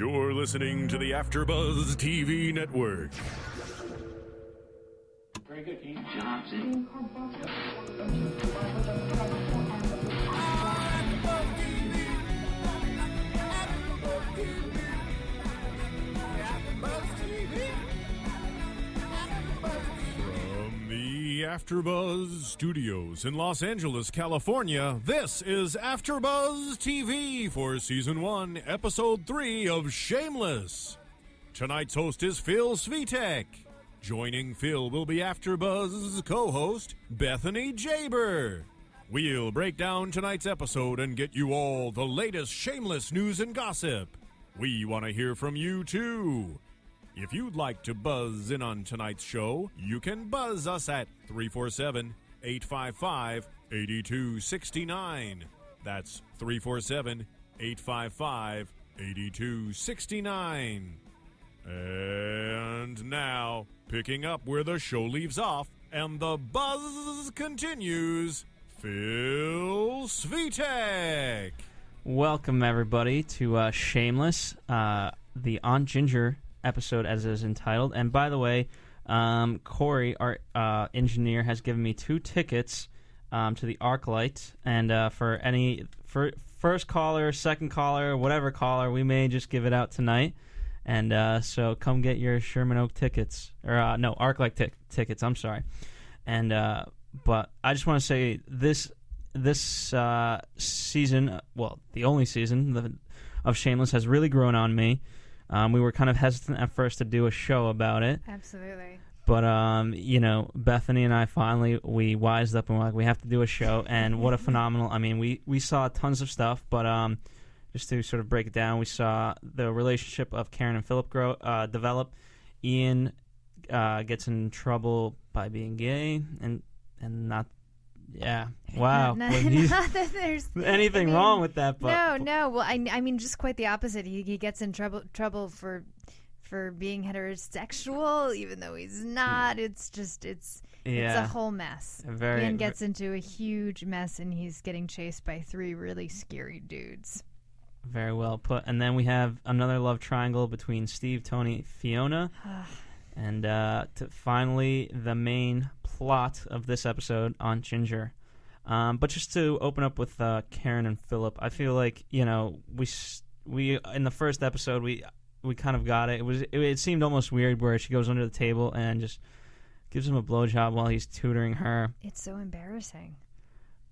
You're listening to the AfterBuzz TV network. Very good, Keith. Johnson. From AfterBuzz Studios in Los Angeles, California, this is AfterBuzz TV for Season 1, Episode 3 of Shameless. Tonight's host is Phil Svitek. Joining Phil will be AfterBuzz's co-host, Bethany Jaber. We'll break down tonight's episode and get you all the latest shameless news and gossip. We want to hear from you too. If you'd like to buzz in on tonight's show, you can buzz us at 347 855 8269. That's 347 855 8269. And now, picking up where the show leaves off and the buzz continues, Phil Svitek. Welcome everybody to uh, Shameless, uh, the Aunt Ginger episode, as is entitled. And by the way, um, Corey, our uh, engineer, has given me two tickets um, to the ArcLight, and uh, for any for first caller, second caller, whatever caller, we may just give it out tonight. And uh, so come get your Sherman Oak tickets, or uh, no, ArcLight tic- tickets. I'm sorry. And uh, but I just want to say this this uh, season, well, the only season of Shameless has really grown on me. Um, we were kind of hesitant at first to do a show about it, Absolutely. but um, you know, Bethany and I finally we wised up and we're like, we have to do a show. And what a phenomenal! I mean, we we saw tons of stuff, but um, just to sort of break it down, we saw the relationship of Karen and Philip grow uh, develop. Ian uh, gets in trouble by being gay and and not. Yeah. Wow. Not, not, not that there's anything I mean, wrong with that, but no, no. Well, I, I mean, just quite the opposite. He, he gets in trouble trouble for for being heterosexual, even though he's not. Hmm. It's just it's it's a whole mess. very. Ian gets into a huge mess, and he's getting chased by three really scary dudes. Very well put. And then we have another love triangle between Steve, Tony, Fiona. and uh, to finally, the main plot of this episode Aunt Ginger. Um, but just to open up with uh, Karen and Philip, I feel like you know we we in the first episode we we kind of got it. It was it, it seemed almost weird where she goes under the table and just gives him a blowjob while he's tutoring her. It's so embarrassing.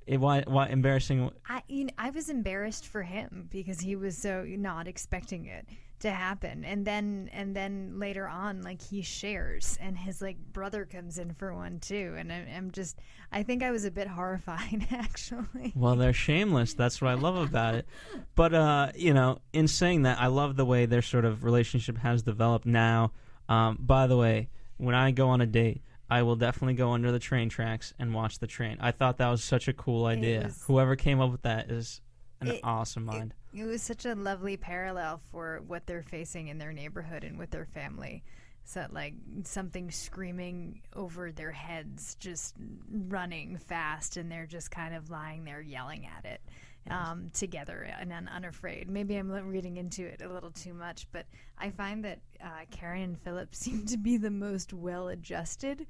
It why why embarrassing? I you know, I was embarrassed for him because he was so not expecting it to happen and then and then later on like he shares and his like brother comes in for one too and I'm, I'm just I think I was a bit horrified actually Well, they're shameless. That's what I love about it. But uh, you know, in saying that, I love the way their sort of relationship has developed now. Um, by the way, when I go on a date, I will definitely go under the train tracks and watch the train. I thought that was such a cool idea. was- Whoever came up with that is an It- awesome mind. It was such a lovely parallel for what they're facing in their neighborhood and with their family. So like something screaming over their heads just running fast and they're just kind of lying there yelling at it um, together and un- unafraid. Maybe i'm reading into it a little too much but i find that uh, karen and philip seem to be the most well adjusted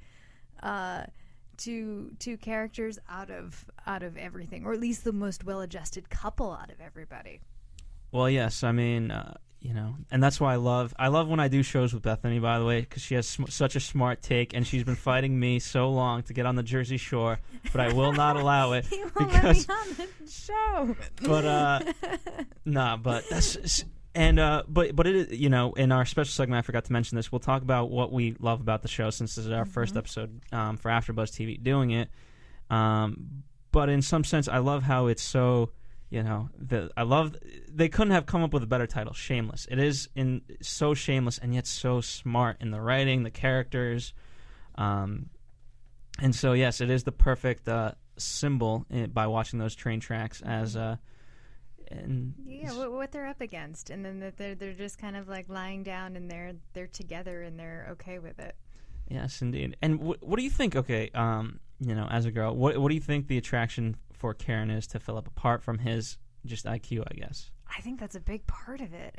uh, two two characters out of out of everything, or at least the most well-adjusted couple out of everybody. Well, yes, I mean, uh, you know, and that's why I love I love when I do shows with Bethany. By the way, because she has sm- such a smart take, and she's been fighting me so long to get on the Jersey Shore, but I will not allow it He won't because. let me on the show. But uh, nah, but that's and uh, but but it is you know in our special segment I forgot to mention this. We'll talk about what we love about the show since this is our first episode um, for AfterBuzz TV doing it. Um, but in some sense, I love how it's so you know the I love they couldn't have come up with a better title. Shameless. It is in so shameless and yet so smart in the writing, the characters. Um, and so yes, it is the perfect uh, symbol eh, by watching those train tracks as uh, and Yeah, what, what they're up against, and then that they're they're just kind of like lying down and they're they're together and they're okay with it. yes, indeed. And wh- what do you think? Okay, um, you know, as a girl, what what do you think the attraction for Karen is to Philip apart from his just IQ? I guess. I think that's a big part of it.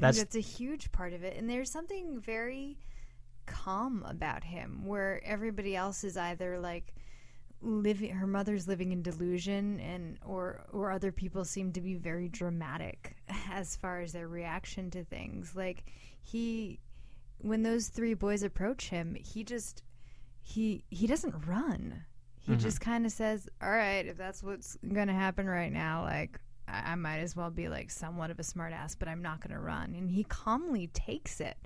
I That's- think that's a huge part of it. And there's something very calm about him where everybody else is either like living her mother's living in delusion and or or other people seem to be very dramatic as far as their reaction to things. Like he when those three boys approach him, he just he he doesn't run. He mm-hmm. just kind of says, "All right, if that's what's going to happen right now, like I, I might as well be like somewhat of a smartass, but I'm not going to run." And he calmly takes it.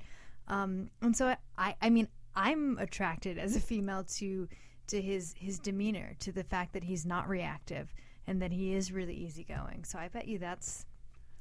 Um, and so I, I mean, I'm attracted as a female to to his his demeanor, to the fact that he's not reactive and that he is really easygoing. So I bet you that's.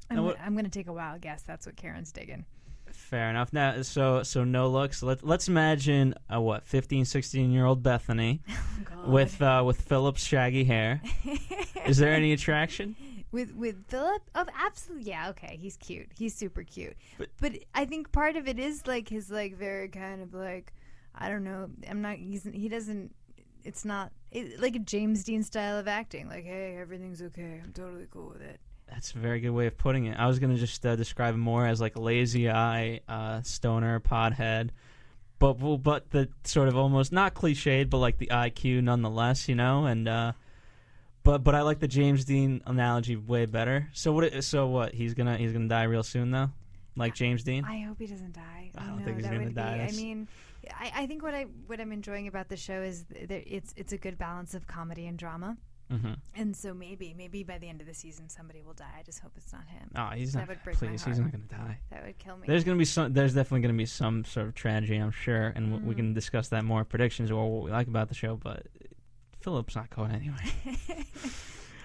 I'm, what- I'm going to take a wild guess. That's what Karen's digging. Fair enough. Now, so so no looks. Let, let's imagine a what 15, 16 year old Bethany with uh, with Philip's shaggy hair. Is there any attraction? With with Philip, oh, absolutely, yeah, okay, he's cute, he's super cute. But- But, I think part of it is like his like very kind of like, I don't know, I'm not. He's he doesn't. It's not it, like a James Dean style of acting. Like, hey, everything's okay. I'm totally cool with it. That's a very good way of putting it. I was gonna just uh, describe him more as like lazy eye, uh, stoner, podhead, but but the sort of almost not cliched, but like the IQ nonetheless, you know. And uh, but but I like the James Dean analogy way better. So what? So what? He's gonna he's gonna die real soon though, like James Dean. I hope he doesn't die. I don't think he's that gonna would die. Be, I That's- mean, I, I think what I what I'm enjoying about the show is that it's it's a good balance of comedy and drama. hmm And so maybe maybe by the end of the season somebody will die. I just hope it's not him. Oh, he's That not. would break my Please, he's heart. not gonna die. That would kill me. There's gonna be some. There's definitely gonna be some sort of tragedy, I'm sure, and w we can discuss that more predictions or what we like about the show. But Philip's not going anyway.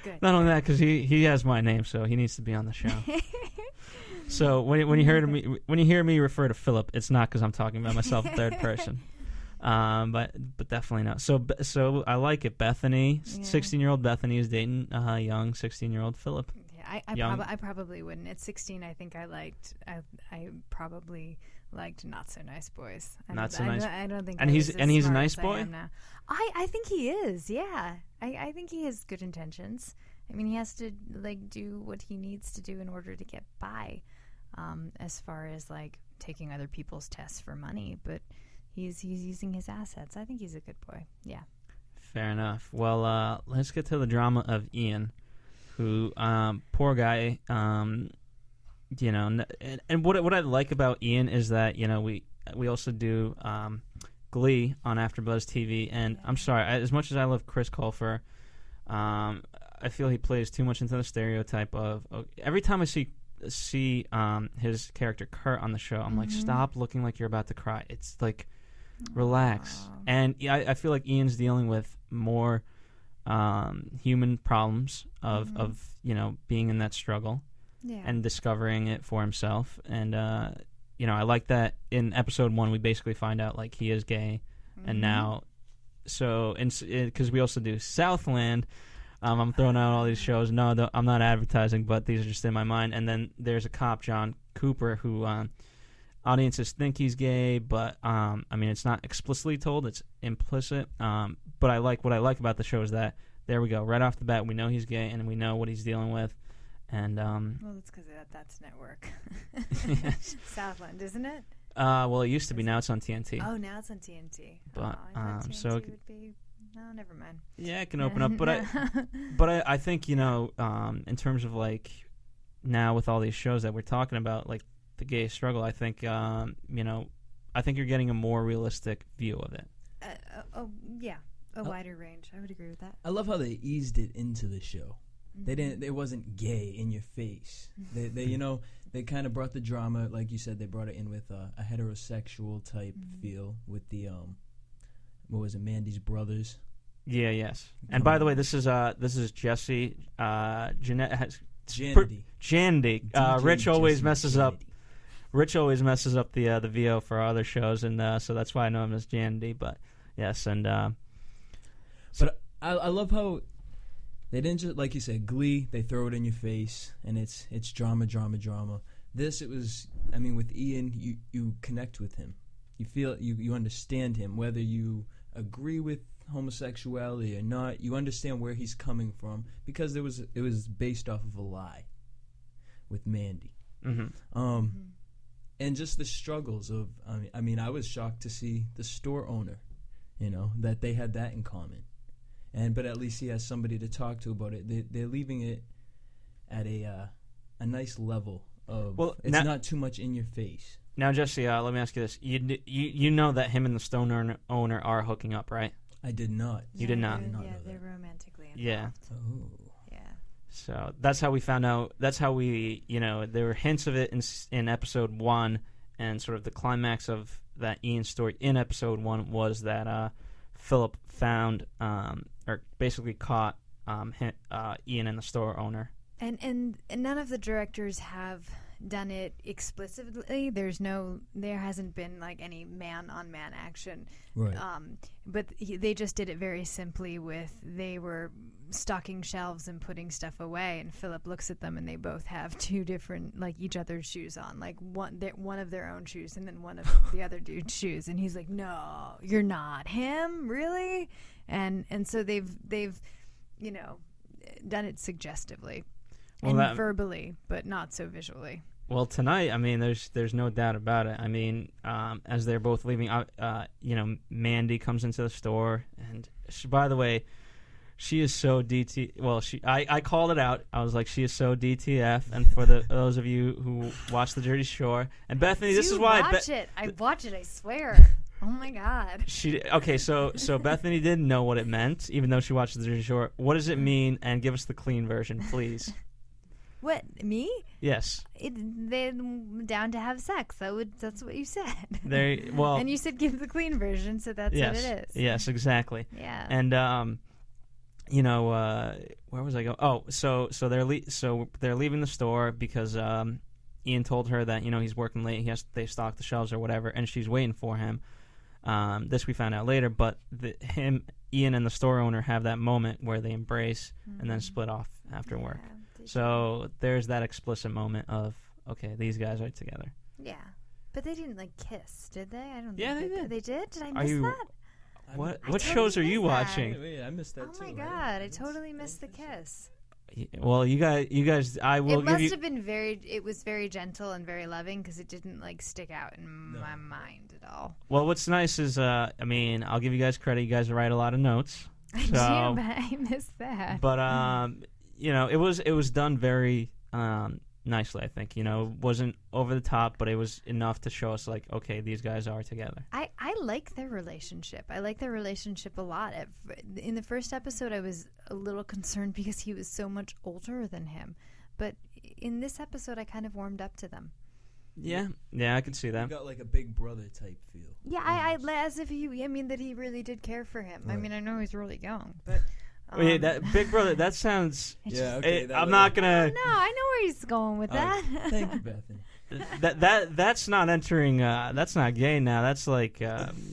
Good. Not only that, because he he has my name, so he needs to be on the show. so when when you hear me when you hear me refer to Philip, it's not because I'm talking about myself in third person. Um, but but definitely not. So so I like it. Bethany, Yeah. sixteen year old Bethany is dating a young sixteen year old Philip. Yeah, I I, prob- I probably wouldn't. At 16, I think I liked. I I probably liked not so nice boys. I Not so I nice- don't- I don't think. and he's- and he's a nice as I boy? I I think he is. Yeah, I I think he has good intentions. I mean, he has to like do what he needs to do in order to get by. Um, as far as like taking other people's tests for money, but he's he's using his assets. I think he's a good boy. Yeah. Fair enough. Well, uh, let's get to the drama of Ian, who, um, poor guy. Um, you know, and, and what what I like about Ian is that you know we we also do um, Glee on AfterBuzz TV, and I'm sorry, I, as much as I love Chris Colfer, um, I feel he plays too much into the stereotype of. of every time I see see um, his character Kurt on the show, I'm like, stop looking like you're about to cry. It's like relax. And yeah, I, I feel like Ian's dealing with more um, human problems of, of you know being in that struggle Yeah. and discovering it for himself. And uh, you know, I like that in episode one we basically find out like he is gay, and now so and because we also do Southland. Um, I'm throwing out all these shows. No, th- I'm not advertising, but these are just in my mind. And then there's a cop, John Cooper, who um, audiences think he's gay, but um, I mean, it's not explicitly told; it's implicit. Um, but I like what I like about the show is that there we go, right off the bat, we know he's gay and we know what he's dealing with, and um, Well, that's because that, that's network. Southland, isn't it? uh, well, it used to be. Now it's on TNT. Oh, now it's on TNT. But, oh, I um, TNT so it would be. No, never mind. Yeah, it can open up, but I, but I, I think you know, um, in terms of like now with all these shows that we're talking about, like the gay struggle, I think um, you know, I think you're getting a more realistic view of it. uh, uh, oh, yeah, a wider range. I would agree with that. I love how they eased it into the show. They didn't. It wasn't gay in your face. They, they you know, they kind of brought the drama, like you said. They brought it in with uh, a heterosexual type feel with the um, what was it, Mandy's brothers? Yeah, yes. And by the way, this is uh, this is Jesse, uh, Jeanette has. Janity. Jandy. Uh, DJ Rich always Jesse messes up. Rich always messes up the uh, the VO for our other shows, and uh, so that's why I know him as Jandy. But yes, and uh, But I, I love how they didn't just like you said Glee. They throw it in your face, and it's it's drama, drama, drama. This it was. I mean, with Ian, you you connect with him. You feel you you understand him, whether you agree with homosexuality or not. You understand where he's coming from because there was it was based off of a lie with Mandy. mhm. Um, and just the struggles of. I mean, I mean, I was shocked to see the store owner. You know that they had that in common, and but at least he has somebody to talk to about it. They, they're leaving it at a uh, a nice level of. Well, it's now- not too much in your face. now Jesse, uh, let me ask you this: you you you know that him and the Stone owner, owner are hooking up, right? I did not. You did not. They're- Did not yeah, know they're that. romantically involved. Yeah. Oh, Yeah. So that's how we found out. That's how we, you know, there were hints of it in in episode one, and sort of the climax of that Ian story in episode one was that uh, Philip found um, or basically caught um, hi- uh, Ian and the store owner. And, and and none of the directors have done it explicitly. There's no, there hasn't been like any man on man action. right. Um, but he, they just did it very simply with they were stocking shelves and putting stuff away, and Philip looks at them, and they both have two different like each other's shoes on, like one their, one of their own shoes, and then one of the other dude's shoes, and he's like, "No, you're not him, really," and and so they've they've you know done it suggestively Well, and that- verbally, but not so visually. Well, tonight, I mean, there's there's no doubt about it. I mean, um, as they're both leaving, uh, uh, you know, Mandy comes into the store, and she, by the way, she is so DT. Well, she I, I called it out. I was like, she is so DTF. And for the those of you who watch the Jersey Shore, and Bethany, this is why. watch Be- it. I watch it. I swear. Oh my god. she okay. So so Bethany didn't know what it meant, even though she watched the Jersey Shore. What does it mean? And give us the clean version, please. What me? yes, It, they're down to have sex. That would. That's what you said. there. Well, and you said give the clean version, so that's yes, what it is. yes, exactly. Yeah. and um you know uh where was i going oh so so they're le- so they're leaving the store because um ian told her that you know he's working late he has they stock the shelves or whatever and she's waiting for him um this we found out later but the, him ian and the store owner have that moment where they embrace and then split off after work Yeah, they- so there's that explicit moment of okay these guys are together yeah. But they didn't like kiss, did they? I don't. Yeah, think they did. They did. Did I Are miss you- that? what I what totally shows are you missed that. watching Wait, wait, I missed that Oh too. my I- god! I missed- totally missed the kiss. Well you guys you guys i will it give must you have been very. It was very gentle and very loving because it didn't like stick out in my mind at all. Well, what's nice is, uh, I mean, I'll give you guys credit. You guys write a lot of notes, I So- do, but I missed that. but um, you know, it was it was done very um, nicely. I think you know, it wasn't over the top, but it was enough to show us like, okay, these guys are together. I, I like their relationship. I like their relationship a lot. At In the first episode, I was a little concerned because he was so much older than him. But in this episode, I kind of warmed up to them. Yeah, yeah, I can see You that. got like a big brother type feel. Yeah, I. I as if he. I mean that he really did care for him. I mean, I know he's really young, but. Wait, um, that Big Brother. That sounds. Yeah, okay. eh, that I'm not gonna. No, I know where he's going with All right. that. Thank you, Bethany. That that that's not entering. Uh, that's not gay now. That's like, uh,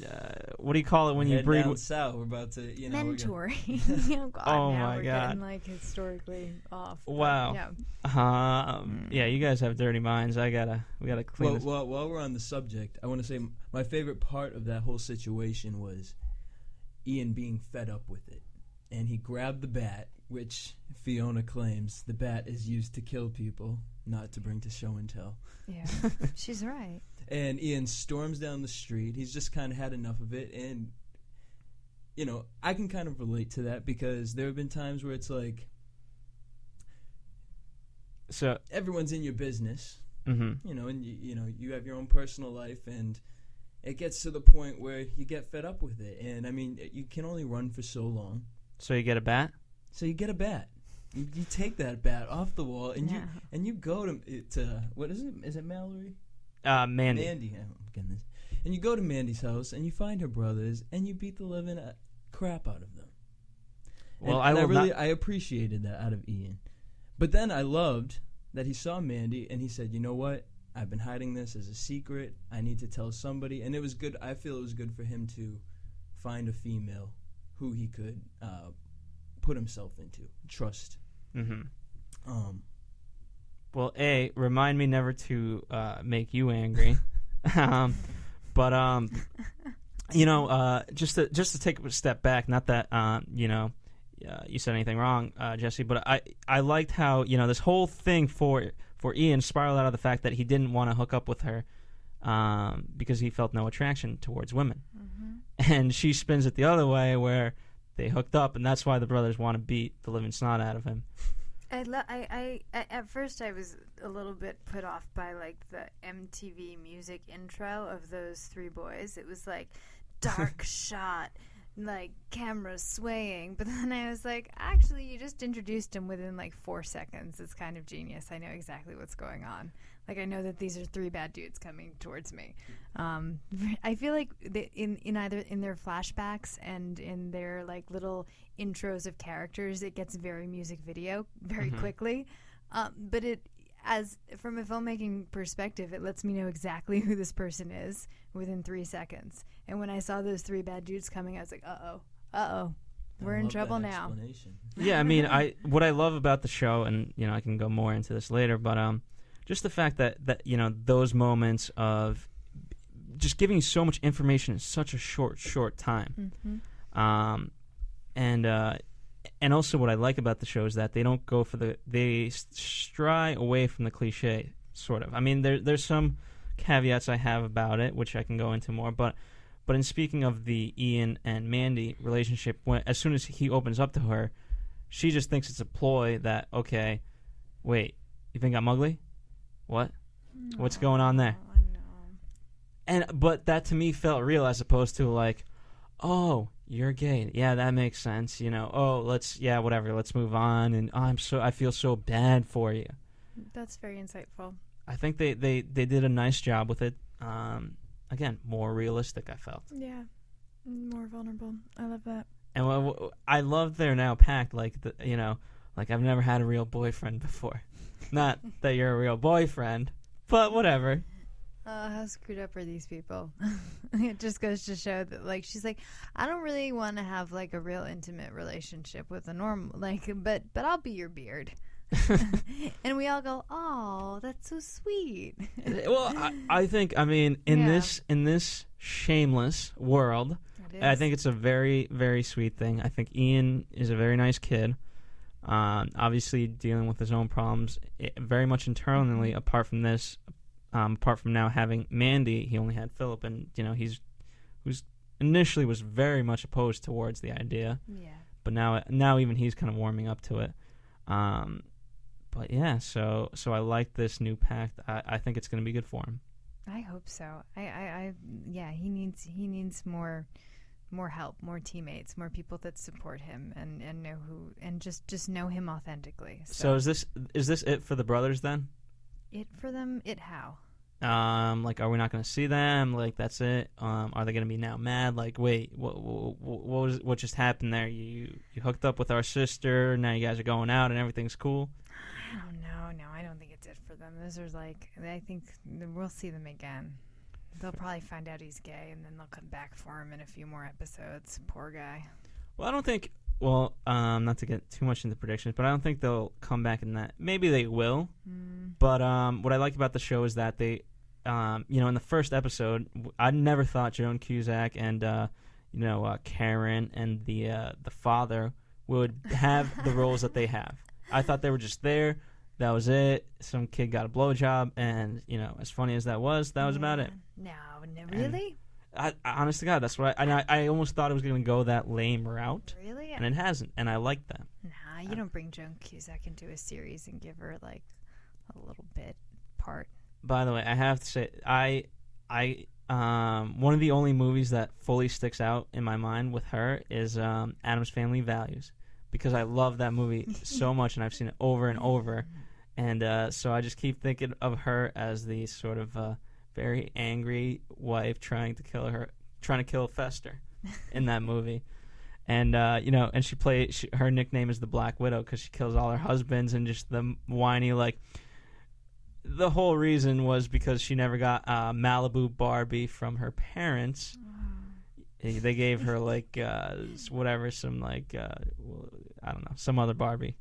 uh, what do you call it when you Head breed? down with- south. We're about to, you know, we're gonna- Mentoring. oh God! Oh, now my we're God. getting like historically off. but, Wow. Yeah. Um, yeah, you guys have dirty minds. I gotta. We gotta clean Well, this. well, while we're on the subject, I want to say m- my favorite part of that whole situation was Ian being fed up with it, and he grabbed the bat, which Fiona claims the bat is used to kill people, not to bring to show and tell. Yeah. She's right. And Ian storms down the street. He's just kind of had enough of it, and you know, I can kind of relate to that because there have been times where it's like So, everyone's in your business, hmm you know, and you, you know you have your own personal life, and it gets to the point where you get fed up with it. And I mean, you can only run for so long, so you get a bat. so you get a bat. You, you take that bat off the wall, and you Yeah. and you go to to what is it? Is it Mallory? Uh, Mandy. Mandy. oh, goodness. And you go to Mandy's house, and you find her brothers, and you beat the living uh, crap out of them. Well, and, I and will really not. I appreciated that out of Ian. But then I loved that he saw Mandy and he said, "You know what? I've been hiding this as a secret. I need to tell somebody. And it was good. I feel it was good for him to find a female who he could uh, put himself into, trust. hmm Um, Well, a remind me never to uh, make you angry. um, but um, you know, uh, just to just to take a step back. Not that um, you know, uh, you said anything wrong, uh, Jesse. But I I liked how you know this whole thing for for Ian spiraled out of the fact that he didn't want to hook up with her um, because he felt no attraction towards women, and she spins it the other way where they hooked up, and that's why the brothers want to beat the living snot out of him. I, lo- I, I, I, at first I was a little bit put off by like the MTV music intro of those three boys. It was like dark shot, like camera swaying. But then I was like, actually, you just introduced him within like four seconds. It's kind of genius. I know exactly what's going on. Like I know that these are three bad dudes coming towards me. Um, I feel like they, in in either in their flashbacks and in their like little intros of characters, it gets very music video very quickly. Um, but it as from a filmmaking perspective, it lets me know exactly who this person is within three seconds. And when I saw those three bad dudes coming, I was like, uh oh, uh oh, we're in trouble now. yeah, I mean, I what I love about the show, and you know, I can go more into this later, but um, just the fact that that you know those moments of just giving you so much information in such a short, short time, Mm-hmm. um, and uh, and also what I like about the show is that they don't go for the they stray away from the cliche, sort of. I mean, there there's some caveats I have about it, which I can go into more, but. But in speaking of the Ian and Mandy relationship, when as soon as he opens up to her, she just thinks it's a ploy that okay, wait, you think I'm ugly? What? What's going on there? I know. And but that to me felt real as opposed to like, oh, you're gay. Yeah, that makes sense. You know, oh, let's yeah, whatever. Let's move on. And oh, I'm so I feel so bad for you. That's very insightful. I think they they they did a nice job with it. Um, again, more realistic. I felt. Yeah, more vulnerable. I love that. And I love they're now packed like the, you know, like I've never had a real boyfriend before. Not that you're a real boyfriend, but whatever. Uh, how screwed up are these people? it just goes to show that, like, she's like, I don't really want to have like a real intimate relationship with a normal, like, but but I'll be your beard. and we all go, oh, that's so sweet. well, I, I think I mean in Yeah. this in this shameless world, I think it's a very very sweet thing. I think Ian is a very nice kid. Um, obviously dealing with his own problems, eh, very much internally. Mm-hmm. Apart from this, um, apart from now having Mandy, he only had Philip, and you know he's who's initially was very much opposed towards the idea, yeah. but now now even he's kind of warming up to it. Um, but yeah, so so I like this new pact. I, I think it's going to be good for him. I hope so. I, I, I, yeah, he needs he needs more, more help, more teammates, more people that support him and and know who and just just know him authentically. So is this is this it for the brothers then? it for them? It how? Um, like, are we not going to see them? Like, that's it. Um, are they going to be now mad? Like, wait, what, what, what was what just happened there? You you hooked up with our sister. Now you guys are going out and everything's cool. I don't know. No, I don't think it's it for them. Those are like I think we'll see them again. They'll probably find out he's gay, and then they'll come back for him in a few more episodes. Poor guy. Well, I don't think. Well, um, not to get too much into predictions, but I don't think they'll come back in that. Maybe they will. But um, what I like about the show is that they, um, you know, in the first episode, I never thought Joan Cusack and uh, you know uh, Karen and the uh, the father would have the roles that they have. I thought they were just there. That was it. Some kid got a blowjob, and you know, as funny as that was, that was about it. No, no, really, I, I, honest to God, that's what I. And I, I almost thought it was going to go that lame route, really. and it hasn't, and I like that. Nah, you don't bring Joan Cusack into a series and give her like a little bit part. By the way, I have to say, I, I, um, one of the only movies that fully sticks out in my mind with her is um, Addams Family Values because I love that movie so much and I've seen it over and over, and uh, so I just keep thinking of her as the sort of uh, very angry wife trying to kill her, trying to kill Fester in that movie. And uh, you know, and she play she, her nickname is the Black Widow because she kills all her husbands and just the whiny like the whole reason was because she never got uh, Malibu Barbie from her parents. Eh, They gave her like uh, whatever, some like uh, I don't know, some other Barbie.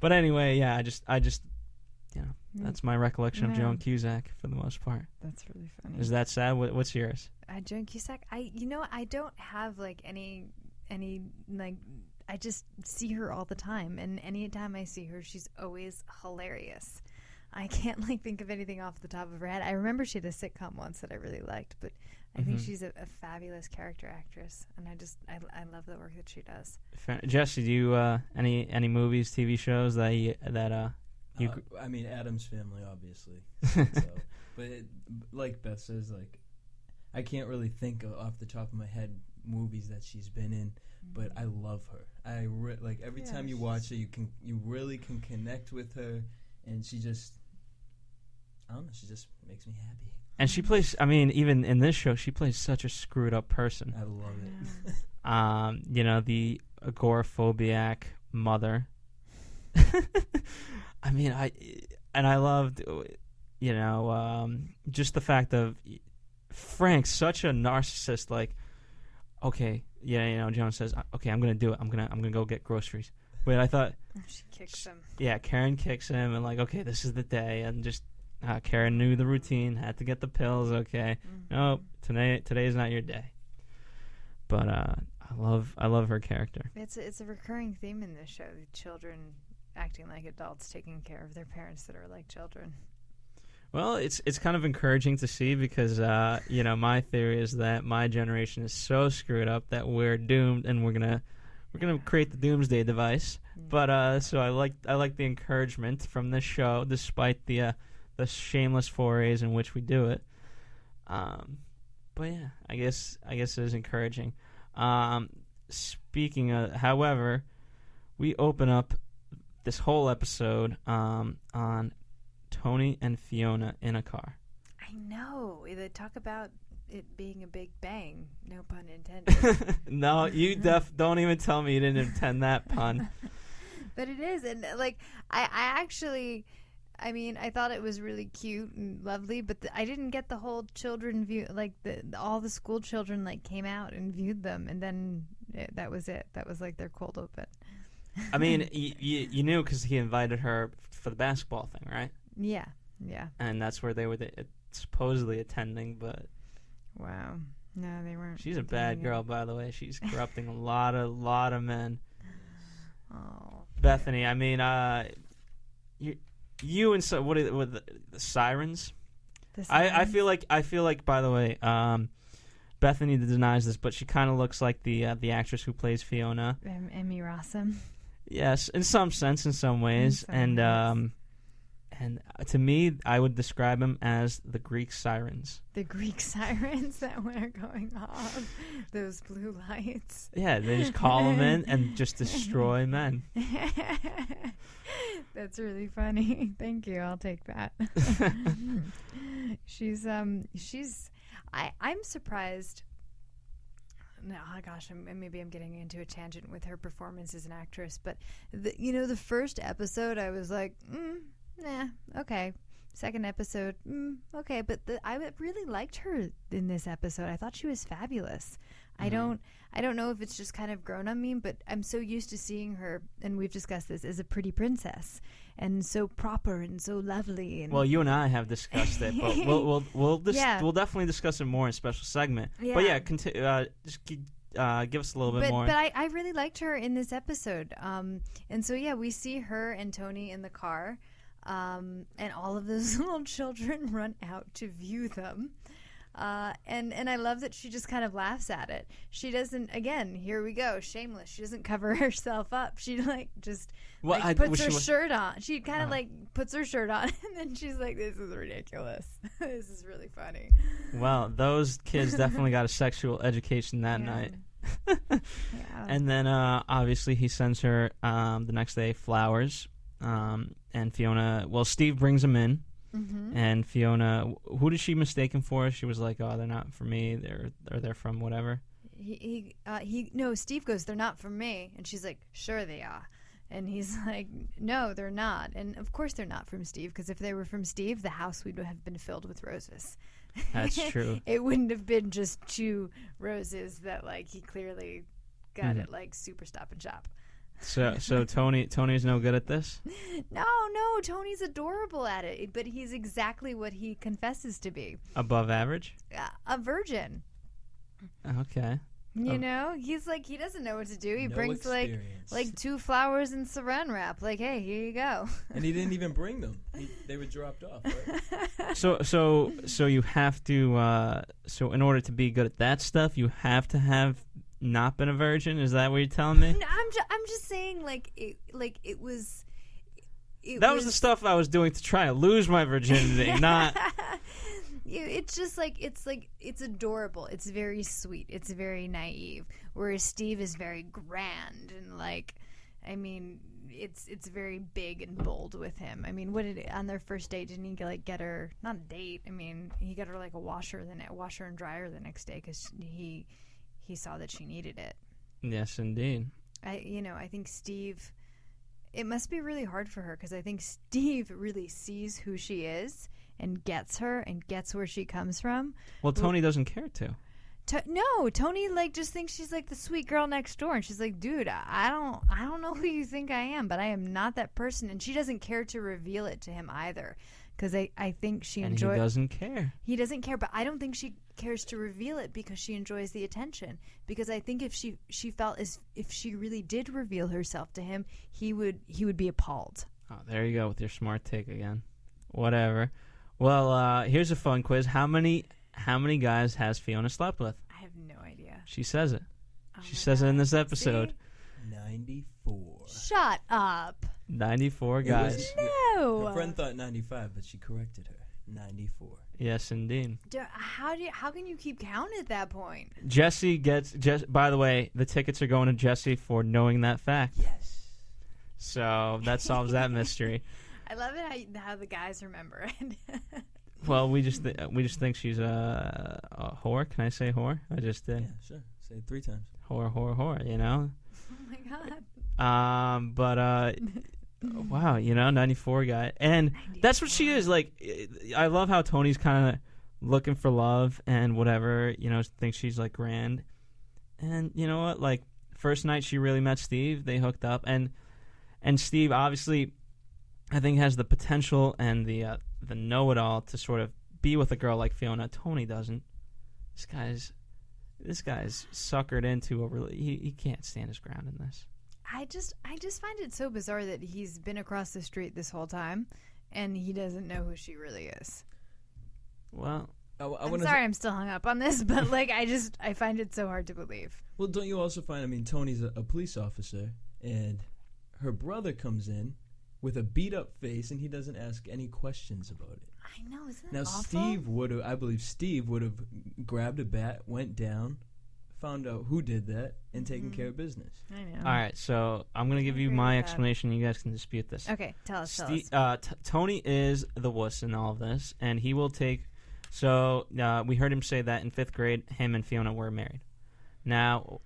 But anyway, yeah, I just, I just, that's my recollection of Joan Cusack for the most part. That's really funny. Is that sad? What, what's yours? uh, Joan Cusack? I, you know, I don't have like any, any like. I just see her all the time, and anytime I see her, she's always hilarious. I can't like think of anything off the top of her head. I remember she had a sitcom once that I really liked, but I think she's a, a fabulous character actress, and I just I, I love the work that she does. Fa- Jesse, do you uh, any any movies, TV shows that you, that uh, you Uh, I mean, Addams family, obviously. so, but it, like Beth says, like I can't really think of, off the top of my head movies that she's been in, but I love her. I re- like every Yeah, time you watch her, you can you really can connect with her, and she just I don't know, she just makes me happy. and she plays. I mean, even in this show, she plays such a screwed up person. I love it. um, you know, the agoraphobiac mother. I mean, I and I loved, you know, um, just the fact of Frank, such a narcissist. Like, okay, yeah, you know, John says, okay, I'm gonna do it. I'm gonna, I'm gonna go get groceries. Wait, I thought, She kicks him. yeah, Karen kicks him and like, okay, this is the day, and just uh, Karen knew the routine, had to get the pills. Okay, no, today, today is not your day. But uh, I love, I love her character. It's a, it's a recurring theme in this show: children acting like adults, taking care of their parents that are like children. Well, it's it's kind of encouraging to see because uh, you know my theory is that my generation is so screwed up that we're doomed and we're gonna we're gonna create the doomsday device. But uh, so I like I like the encouragement from this show, despite the uh, the shameless forays in which we do it. Um, but yeah, I guess I guess it is encouraging. Um, speaking of, however, we open up this whole episode um, on Tony and Fiona in a car. I know they talk about it being a big bang. No pun intended. no, you def don't even tell me you didn't intend that pun. but it is, and uh, like I, I actually. I mean, I thought it was really cute and lovely, but the, I didn't get the whole children view. Like the, the all the school children like came out and viewed them, and then it, that was it. That was like their cold open. I mean, you, you, you knew because he invited her for the basketball thing, right? Yeah, yeah. And that's where they were the, supposedly attending. But Wow. No, they weren't. she's a bad doing it. girl, by the way. She's corrupting a lot of lot of men. Oh. Bethany, I mean, uh, you you and so what are, what the, the sirens? The I, I feel like I feel like by the way, um, Bethany denies this, but she kind of looks like the uh, the actress who plays Fiona. Em- Emmy Rossum. Yes, in some sense, in some ways, some and ways. um, and uh, to me, I would describe them as the Greek sirens. The Greek sirens that were going off. Those blue lights. Yeah, they just call them in and just destroy men. That's really funny. Thank you. I'll take that. she's um she's I I'm surprised no, oh gosh, I'm, maybe I'm getting into a tangent with her performance as an actress, but the, you know, the first episode, I was like, mm, nah, okay. Second episode, mm, okay, but the, I really liked her in this episode. I thought she was fabulous. I don't, I don't know if it's just kind of grown on me, but I'm so used to seeing her, and we've discussed this as a pretty princess, and so proper and so lovely. And Well, you and I have discussed it, but we'll we'll we'll, dis- Yeah. we'll definitely discuss it more in a special segment. But Yeah. yeah, conti- uh, just uh, give us a little bit but more. but I, I really liked her in this episode. Um, and so yeah, we see her and Tony in the car, um, and all of those little children run out to view them. Uh, and and I love that she just kind of laughs at it. She doesn't. Again, here we go, shameless. She doesn't cover herself up. She like just Well, like, I puts her she shirt on. She kind of Uh-huh. like puts her shirt on, and then she's like, "This is ridiculous. this is really funny." well, those kids definitely got a sexual education that Yeah. night. Yeah. And then uh, obviously he sends her um, the next day flowers. Um, and Fiona, well, Steve brings them in. Mm-hmm. And Fiona, who did she mistake him for? She was like, "Oh, they're not for me. They're or they're from whatever." he he uh, he no steve goes they're not for me and she's like sure they are And he's like, no, they're not. And of course they're not from Steve, because if they were from Steve, the house would have been filled with roses. That's true. it wouldn't have been just two roses that, like, he clearly got Mhm. at, like, Super Stop and Shop. So so Tony Tony's no good at this. No, no, Tony's adorable at it, but he's exactly what he confesses to be Above average. uh, a virgin. Okay. You Oh. know, he's like he doesn't know what to do. He No brings like experience. like two flowers and saran wrap. Like, hey, here you go. and he didn't even bring them. He, they were dropped off. Right? So so so you have to uh so in order to be good at that stuff, you have to have not been a virgin. Is that what you're telling me? No, I'm just, I'm just saying like it like it was. It That was the stuff I was doing to try to lose my virginity, not You- it's just like it's like it's adorable. It's very sweet. It's very naive. Whereas Steve is very grand and like, I mean, it's it's very big and bold with him. I mean, what did on their first date didn't he like get her not a date? I mean, he got her like a washer the ne- washer and dryer the next day because he he saw that she needed it. Yes, indeed. I you know I think Steve. It must be really hard for her because I think Steve really sees who she is and gets her and gets where she comes from. Well, Tony doesn't care to. To- no, Tony like just thinks she's like the sweet girl next door, and she's like, "Dude, I don't, I don't know who you think I am, but I am not that person." And she doesn't care to reveal it to him either, because I, I think she And enjoys. he doesn't care. He doesn't care, but I don't think she cares to reveal it because she enjoys the attention. Because I think if she she felt as if she really did reveal herself to him, he would he would be appalled. Oh, there you go with your smart take again. Whatever. Well, uh, here's a fun quiz. How many how many guys has Fiona slept with? I have no idea. She says it. Oh She my says it in this episode. Ninety-four. Shut up. 94 guys. was- No. Her friend thought ninety-five, but she corrected her. Ninety-four. Yes, indeed. Do- How do you, how can you keep count at that point? Jesse gets. Jess, by the way, the tickets are going to Jesse for knowing that fact. Yes. So that solves that mystery. I love it how, you- how the guys remember it. Well, we just th- we just think she's a, a whore. Can I say whore? I just did Yeah, sure. Say it three times. Whore, whore, whore. You know. oh my god. Um, but uh, wow, you know, ninety four guy, and that's what she is. Like, I love how Tony's kind of looking for love and whatever. You know, thinks she's like grand, and you know what? Like, first night she really met Steve, they hooked up, and and Steve obviously, I think has the potential and the uh, the know it all to sort of be with a girl like Fiona. Tony doesn't. This guy's. This guy's suckered into a really. He, he can't stand his ground in this. I just I just find it so bizarre that he's been across the street this whole time and he doesn't know who she really is. Well, I, I I'm wanna sorry I'm still hung up on this, but like I just I find it so hard to believe. Well, don't you also find? I mean, Tony's a, a police officer, and her brother comes in with a beat up face, and he doesn't ask any questions about it. I know, isn't that Now, awful? Steve would have, I believe, Steve would have grabbed a bat, went down, found out who did that, and taken Mm-hmm. care of business. I know. all right. So I'm gonna give you my with that. explanation. You guys can dispute this. Okay, tell us, tell Ste- us. uh, t- Tony is the wuss in all of this, and he will take. So uh, we heard him say that in fifth grade, him and Fiona were married. Now,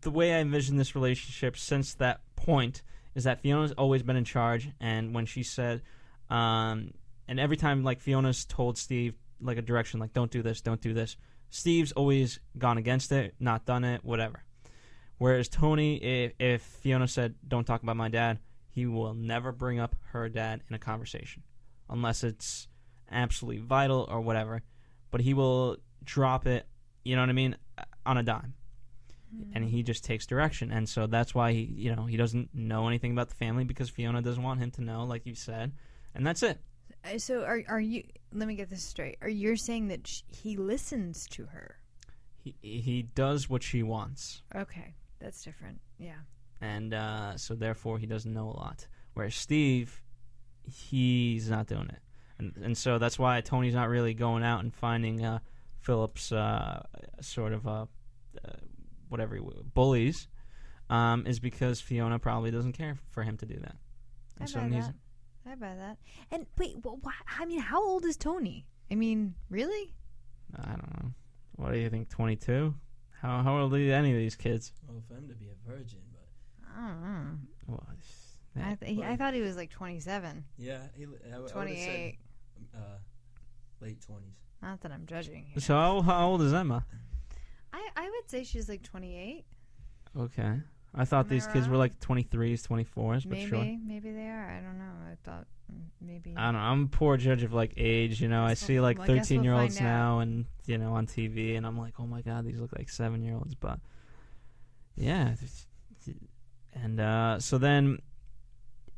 the way I envision this relationship since that point is that Fiona's always been in charge, and when she said, um, and every time like Fiona's told Steve like a direction, like don't do this, don't do this, Steve's always gone against it, not done it, whatever. Whereas Tony, if, if Fiona said, "Don't talk about my dad," he will never bring up her dad in a conversation, unless it's absolutely vital or whatever. But he will drop it, you know what I mean, on a dime, hmm. and he just takes direction. And so that's why he, you know, he doesn't know anything about the family because Fiona doesn't want him to know, like you said, and that's it. So are are you? Let me get this straight. Are you saying that sh- he listens to her? He he does what she wants. Okay, that's different. Yeah. and uh, so therefore he doesn't know a lot. Whereas Steve, he's not doing it, and and so that's why Tony's not really going out and finding uh, Philip's uh, sort of uh, uh, whatever he, bullies, um, is because Fiona probably doesn't care for him to do that. I And so buy he's- that. I buy that. And wait, wh- wh- I mean, how old is Tony? I mean, really? I don't know. What do you think? Twenty two? How how old are any of these kids? Well, for him to be a virgin, but I don't know. Well, I, th- I thought he was like 27, Yeah, he, I, w- I would've 28. Said, uh, late twenties. Not that I'm judging. here. so how, how old is Emma? I, I would say she's like 28. Okay. I thought Am I these kids were like 23s, 24s, but Maybe, sure. maybe they are. I don't know. I thought maybe. I don't know. I'm a poor judge of like age. You know, I Guess see like well, I guess 13 year we'll olds find out. now, and you know, on TV, and I'm like, oh my god, these look like seven year olds. But yeah, and uh, so then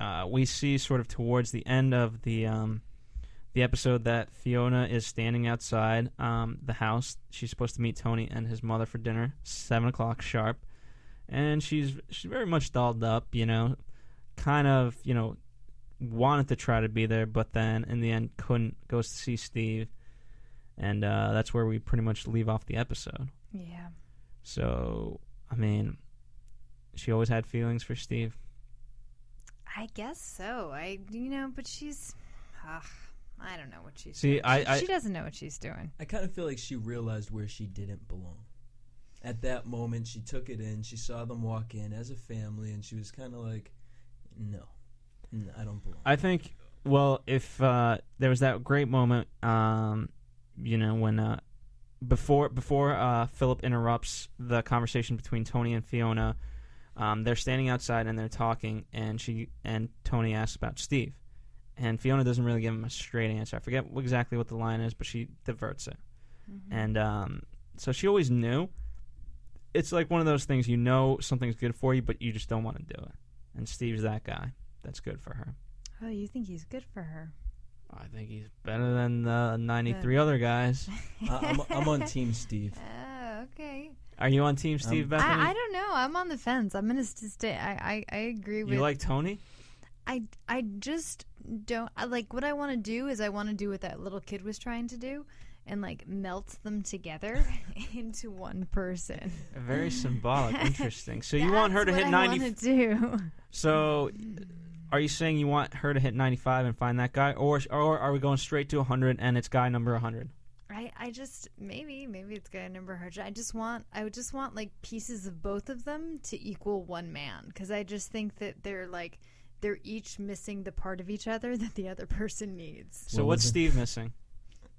uh, we see sort of towards the end of the um, the episode that Fiona is standing outside um, the house. She's supposed to meet Tony and his mother for dinner, seven o'clock sharp, and she's she's very much dolled up. You know, kind of you know wanted to try to be there, but then in the end couldn't. Goes to see Steve, and uh, that's where we pretty much leave off the episode. Yeah. So I mean, she always had feelings for Steve. I guess so. I, you know, but she's. Ugh, I don't know what she's See, doing. I- I- she doesn't know what she's doing. I kind of feel like she realized where she didn't belong. At that moment, she took it in. She saw them walk in as a family, and she was kind of like, "No, no, I don't belong." I think. Well, if uh, there was that great moment, um, you know, when uh, before before uh, Philip interrupts the conversation between Tony and Fiona, um, they're standing outside and they're talking, and she and Tony asks about Steve, and Fiona doesn't really give him a straight answer. I forget exactly what the line is, but she diverts it, and um, so she always knew. It's like one of those things you know something's good for you, but you just don't want to do it, and Steve's that guy. That's good for her. Oh, you think he's good for her? I think he's better than the 93 other guys. I, I'm, I'm on Team Steve. Oh, okay. Are you on Team Steve, Um, Bethany? I, I don't know. I'm on the fence. I'm gonna st- stay. I, I, I agree with. you like Tony? I, I just don't. I, like what I want to do is I want to do what that little kid was trying to do, and like melt them together into one person. Very symbolic. Interesting. So you want her to hit what 90. wanna do. So are you saying you want her to hit 95 and find that guy, or or are we going straight to 100 and it's guy number 100? I, I just maybe maybe it's gonna number hundred. I just want I would just want like pieces of both of them to equal one man because I just think that they're like they're each missing the part of each other that the other person needs. So What what's? Steve missing?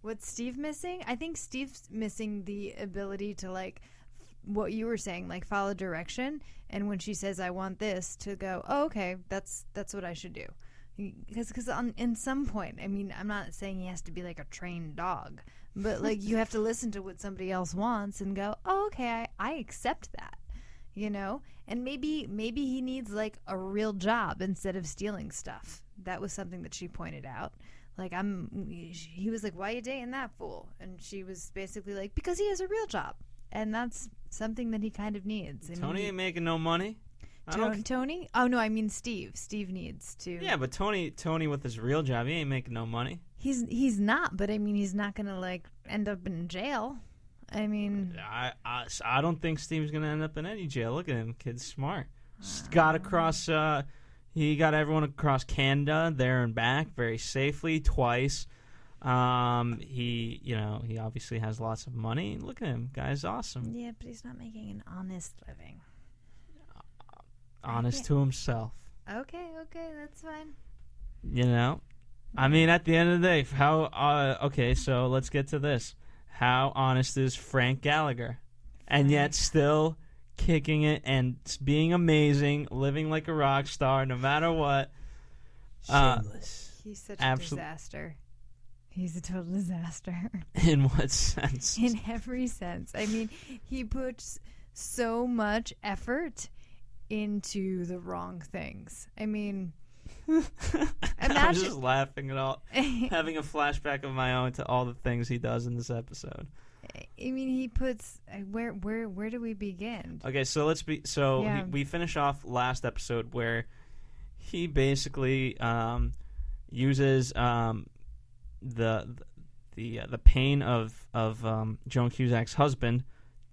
What's Steve missing? I think Steve's missing the ability to like f- what you were saying, like follow direction. And when she says, "I want this," to go, "Oh, okay, that's that's what I should do." Because because on in some point, I mean, I'm not saying he has to be like a trained dog, but like you have to listen to what somebody else wants and go, "Oh, okay, I, I accept that." You know, and maybe maybe he needs like a real job instead of stealing stuff. That was something that she pointed out like I'm he was like why you dating that fool and she was basically like because he has a real job and that's something that he kind of needs and Tony he, ain't making no money. I Tony oh no I mean Steve Steve needs to Yeah, but Tony Tony with his real job, he ain't making no money. he's he's not but I mean he's not gonna like end up in jail I mean I, I, I don't think Steve's gonna end up in any jail. Look at him, kid's smart. Got across. Uh, he got everyone across Canada there and back very safely twice. Um, he, you know, he obviously has lots of money. Look at him, guy's awesome. yeah but he's not making an honest living Honest to himself. okay okay that's fine You know, I mean, at the end of the day, how? Uh, okay, so let's get to this. How honest is Frank Gallagher, and yet still kicking it and being amazing, living like a rock star, no matter what. Uh, Shameless. he's such Absol- a disaster he's a total disaster In what sense? in every sense. I mean, he puts so much effort into the wrong things. I mean, I'm just laughing at all, having a flashback of my own to all the things he does in this episode. I mean, he puts uh, where where where do we begin? Okay, so let's be so Yeah. he, we finish off last episode where he basically um, uses um, the the uh, the pain of of um, Joan Cusack's husband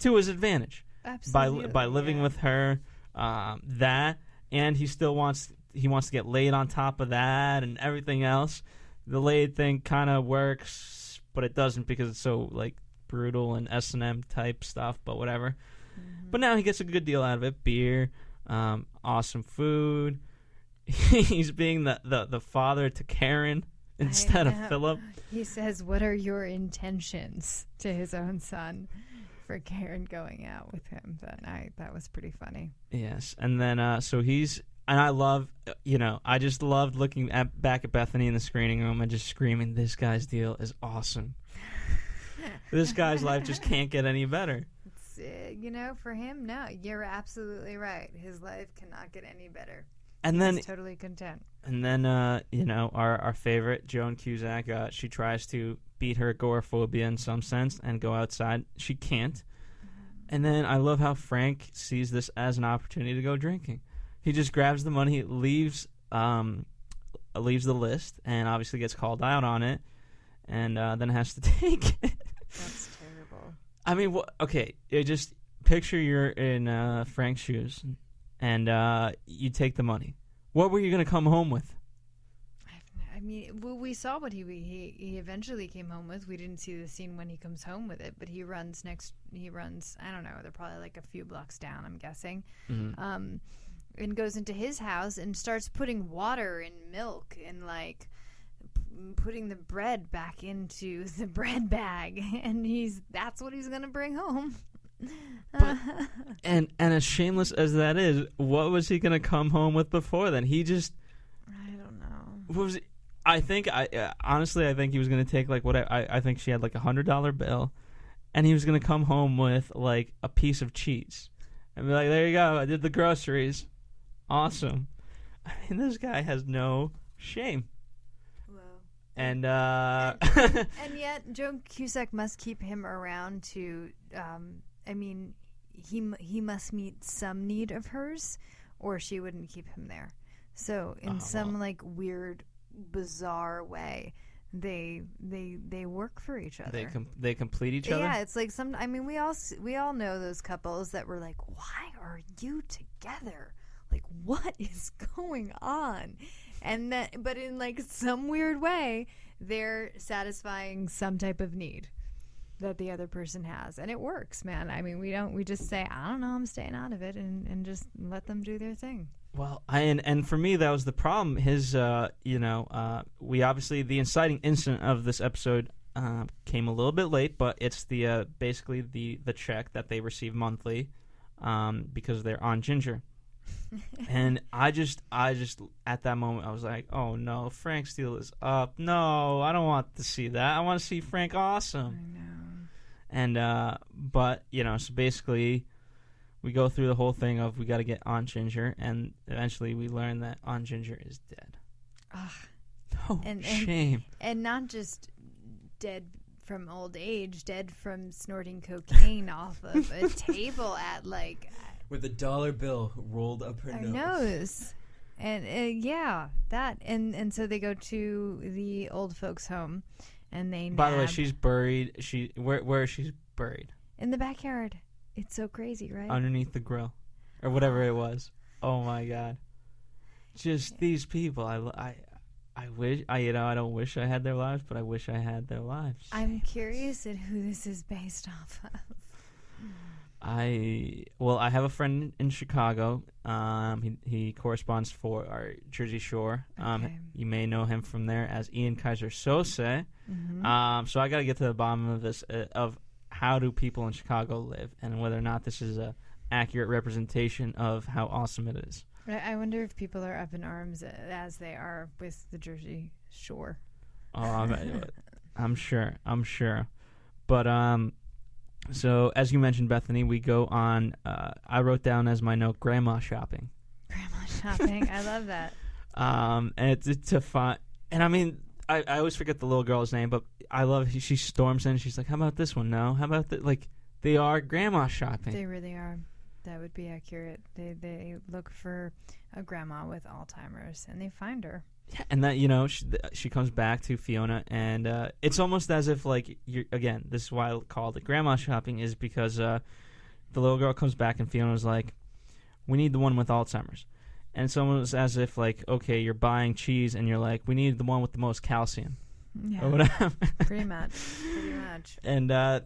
to his advantage by by living yeah. with her. Um, that and he still wants he wants to get laid on top of that and everything else. The laid thing kind of works, but it doesn't because it's so like brutal and S and M type stuff. But whatever. Mm-hmm. But now he gets a good deal out of it: beer, um, awesome food. he's being the, the, the father to Karen instead of. Philip. He says, "What are your intentions?" to his own son for Karen going out with him. That night, that was pretty funny. Yes, and then uh, so he's and I love uh, you know I just loved looking at back at Bethany in the screening room and just screaming, "This guy's deal is awesome. This guy's life just can't get any better." Uh, you know, for him, no, you're absolutely right. His life cannot get any better. And then He's totally content. and then uh, you know our our favorite Joan Cusack, uh, she tries to beat her agoraphobia in some sense and go outside. She can't. And then I love how Frank sees this as an opportunity to go drinking. He just grabs the money, leaves um, leaves the list, and obviously gets called out on it, and uh, then has to take it. That's terrible. I mean, wh- okay, you just picture you're in uh, Frank's shoes, and uh, you take the money. What were you gonna come home with? I mean, well, we saw what he, he he eventually came home with. We didn't see the scene when he comes home with it, but he runs next. He runs. I don't know. They're probably like a few blocks down. I'm guessing. Um, and goes into his house and starts putting water and milk and like putting the bread back into the bread bag, and he's that's what he's gonna bring home. And and as shameless as that is, what was he gonna come home with before then? He just I don't know. what was. I think I uh, honestly I think he was gonna take like what I I, I think she had like a hundred dollar bill, and he was gonna come home with like a piece of cheese, and be like, "There you go, I did the groceries, awesome." I mean, this guy has no shame. And uh, And yet, Joan Cusack must keep him around to. Um, I mean, he he must meet some need of hers, or she wouldn't keep him there. So, in Oh, some like weird, bizarre way, they they they work for each other. they com- they complete each other. Yeah, it's like some. I mean, we all we all know those couples that were like, "Why are you together? Like, what is going on?" And that, but in like some weird way, they're satisfying some type of need that the other person has, and it works, man. I mean, we don't. We just say, "I don't know, I'm staying out of it," and and just let them do their thing. Well, I, and and for me that was the problem. His, uh, you know, uh, we obviously the inciting incident of this episode uh, came a little bit late, but it's the uh, basically the the check that they receive monthly um, because they're Aunt Ginger. and I just, I just at that moment I was like, oh no, Frank Steele is up. No, I don't want to see that. I want to see Frank awesome. I know. And uh, but you know, so basically, we go through the whole thing of we got to get Aunt Ginger, and eventually we learn that Aunt Ginger is dead. Ugh. Oh, And- and- shame! and not just dead from old age, dead from snorting cocaine off of a table at like With a dollar bill rolled up her her nose. nose. And uh, yeah, that and and so they go to the old folks' home, and they By the way, she's buried. She where where is she buried? in the backyard. It's so crazy, right? Underneath the grill, or whatever it was. Oh my god! Just these people. I I. I wish I you know I don't wish I had their lives, but I wish I had their lives. I'm curious at who this is based off of. I well, I have a friend in Chicago. Um, he he corresponds for our Jersey Shore. Um, Okay. you may know him from there as Ian Keyser Soze. Mm-hmm. Um, so I got to get to the bottom of this uh, of how do people in Chicago live and whether or not this is a accurate representation of how awesome it is. I I wonder if people are up in arms uh, as they are with the Jersey Shore. Oh, I'm, I'm sure. I'm sure. But um, so as you mentioned, Bethany, we go on. Uh, I wrote down as my note, grandma shopping. Grandma shopping. I love that. um, and it's, it's to find. And I mean, I, I always forget the little girl's name, but I love she, she storms in. She's like, "How about this one? No, how about that?" Like they are grandma shopping. They really are. That would be accurate. They they look for a grandma with Alzheimer's and they find her. Yeah, and that you know she, she comes back to Fiona, and uh, it's almost as if like you're again. This is why I called it grandma shopping is because uh, the little girl comes back and Fiona's like, "We need the one with Alzheimer's," and it's almost as if like, okay, you're buying cheese, and you're like, "We need the one with the most calcium," Yeah, or whatever. pretty much. Pretty much. and uh,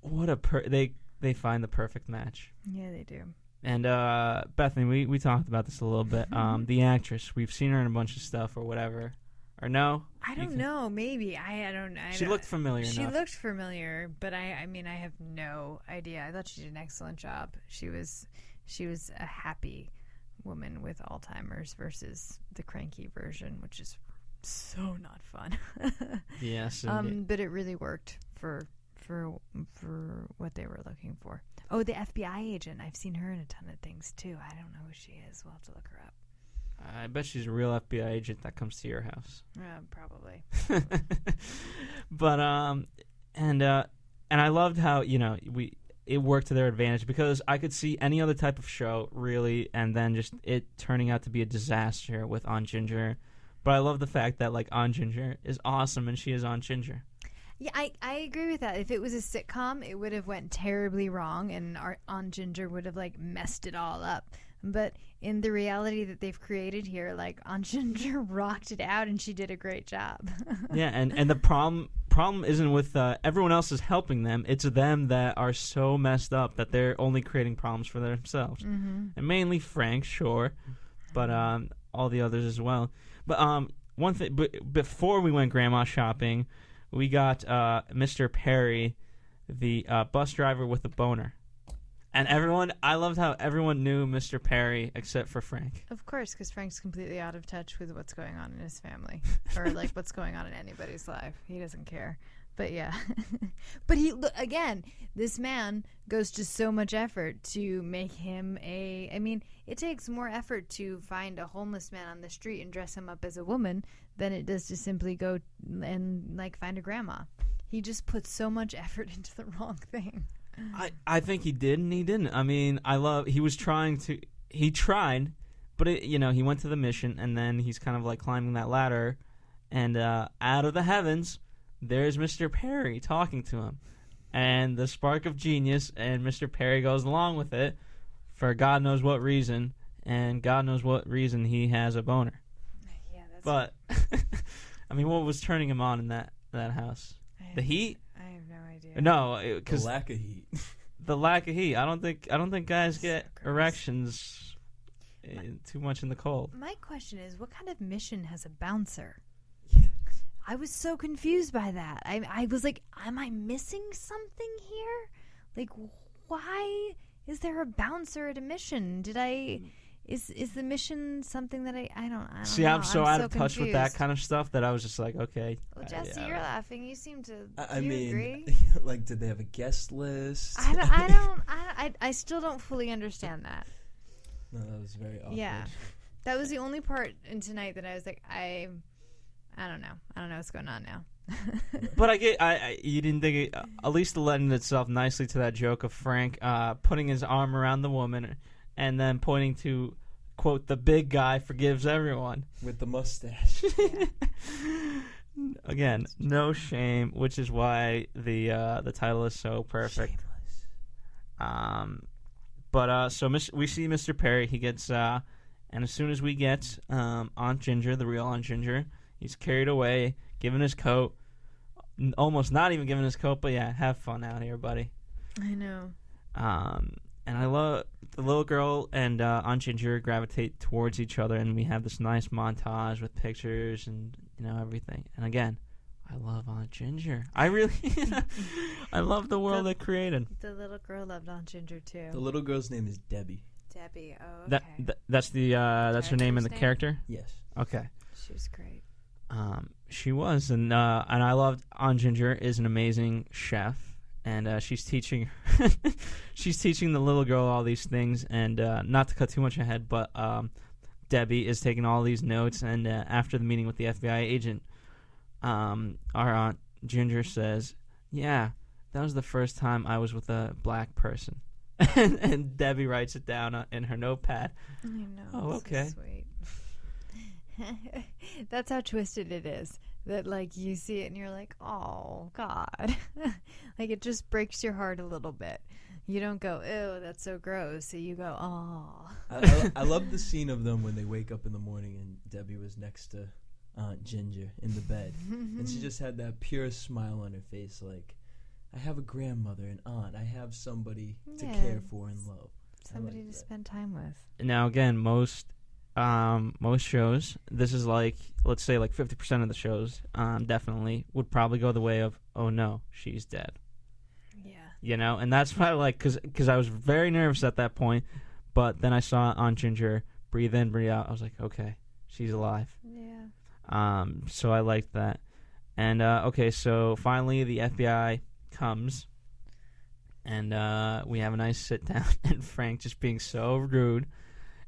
what a per- they they find the perfect match. Yeah, they do. And uh, Bethany, we, we talked about this a little bit. Um, the actress, we've seen her in a bunch of stuff or whatever, or no? I don't know. Maybe I. I don't. I She don't- looked familiar She enough. looked familiar, but I. I mean, I have no idea. I thought she did an excellent job. She was. She was a happy woman with Alzheimer's versus the cranky version, which is so not fun. Yes. um, but it really worked for for for what they were looking for. Oh, the FBI agent. I've seen her in a ton of things too. I don't know who she is. We'll have to look her up. I bet she's a real FBI agent that comes to your house. Uh, probably. but um, and uh, and I loved how you know we it worked to their advantage because I could see any other type of show really, and then just it turning out to be a disaster with Aunt Ginger. But I love the fact that like Aunt Ginger is awesome and she is Aunt Ginger. Yeah, I, I agree with that. If it was a sitcom, it would have went terribly wrong, and our Aunt Ginger would have like messed it all up. But in the reality that they've created here, like Aunt Ginger rocked it out, and she did a great job. yeah, and and the problem problem isn't with uh, everyone else is helping them. It's them that are so messed up that they're only creating problems for themselves, mm-hmm. and mainly Frank, sure, but um, all the others as well. But um, one thing, b- before we went grandma shopping, we got uh, Mr. Perry, the uh, bus driver with the boner. And everyone, I loved how everyone knew Mr. Perry except for Frank. of course, because Frank's completely out of touch with what's going on in his family, or like what's going on in anybody's life. He doesn't care. But yeah, but he again. This man goes to so much effort to make him a. I mean, it takes more effort to find a homeless man on the street and dress him up as a woman than it does to simply go and like find a grandma. He just puts so much effort into the wrong thing. I, I think he did and he didn't. I mean, I love he was trying to he tried, but it, you know, he went to the mission and then he's kind of like climbing that ladder and uh, out of the heavens there's Mr. Perry talking to him. And the spark of genius and Mr. Perry goes along with it for God knows what reason and God knows what reason he has a boner. Yeah, that's. But I mean, what was turning him on in that that house? The heat? I have no idea. No, because lack of heat. the lack of heat. I don't think I don't think guys So get gross. erections eh, too much in the cold. My question is, what kind of mission has a bouncer? I was so confused by that. I I was like, am I missing something here? Like, why is there a bouncer at a mission? Did I? Is is the mission something that I I don't I don't See, know. I'm so out so of touch with that kind of stuff that I was just like, okay. Well, uh, Jesse, yeah. you're laughing. You seem to. I, I you mean, agree? like, did they have a guest list? I don't. I don't. I, I I still don't fully understand that. no, that was very awkward. Yeah. That was the only part in tonight that I was like, I, I don't know. I don't know what's going on now. But I get, I, I you didn't think it, at least it lended itself nicely to that joke of Frank uh, putting his arm around the woman and then pointing to quote the big guy forgives everyone. With the mustache. Again, no shame, which is why the uh, the title is so perfect. Um, but uh, so Miss, we see Mr. Perry. He gets, uh, and as soon as we get um, Aunt Ginger, the real Aunt Ginger, he's carried away, given his coat. N- Almost not even given his coat, but yeah, have fun out here, buddy. I know. Um, and I love the little girl and uh, Aunt Ginger gravitate towards each other, and we have this nice montage with pictures and you know everything. And again, I love Aunt Ginger. I really, I love the world The- they created. The little girl loved Aunt Ginger too. The little girl's name is Debbie. Debbie. Oh, okay. That, th- that's the uh, that's her name in the name? character. Yes. Okay. she was great. Um, she was, and uh, and I loved Aunt Ginger is an amazing chef, and uh, she's teaching, she's teaching the little girl all these things, and uh, not to cut too much ahead, but um, Debbie is taking all these notes, and uh, after the meeting with the FBI agent, um, our Aunt Ginger says, "Yeah, that was the first time I was with a black person," and, and Debbie writes it down uh, in her notepad. I know. Oh, so okay. sweet. That's how twisted it is. That like you see it and you're like, oh God, like it just breaks your heart a little bit. You don't go, ew, that's so gross. So you go, oh. I, I, I love the scene of them when they wake up in the morning and Debbie was next to Aunt Ginger in the bed. and she just had that pure smile on her face like, I have a grandmother and aunt. I have somebody to care for and love. Somebody like to that. spend time with. Now again, most um, most shows, this is like let's say like fifty percent of the shows, um, definitely would probably go the way of oh no, she's dead. Yeah. You know, and that's why, I like because I was very nervous at that point, but then I saw Aunt Ginger breathe in, breathe out. I was like, okay, she's alive. Yeah. Um, so I liked that. And uh, okay, so finally the FBI comes, and uh, we have a nice sit down, and Frank just being so rude,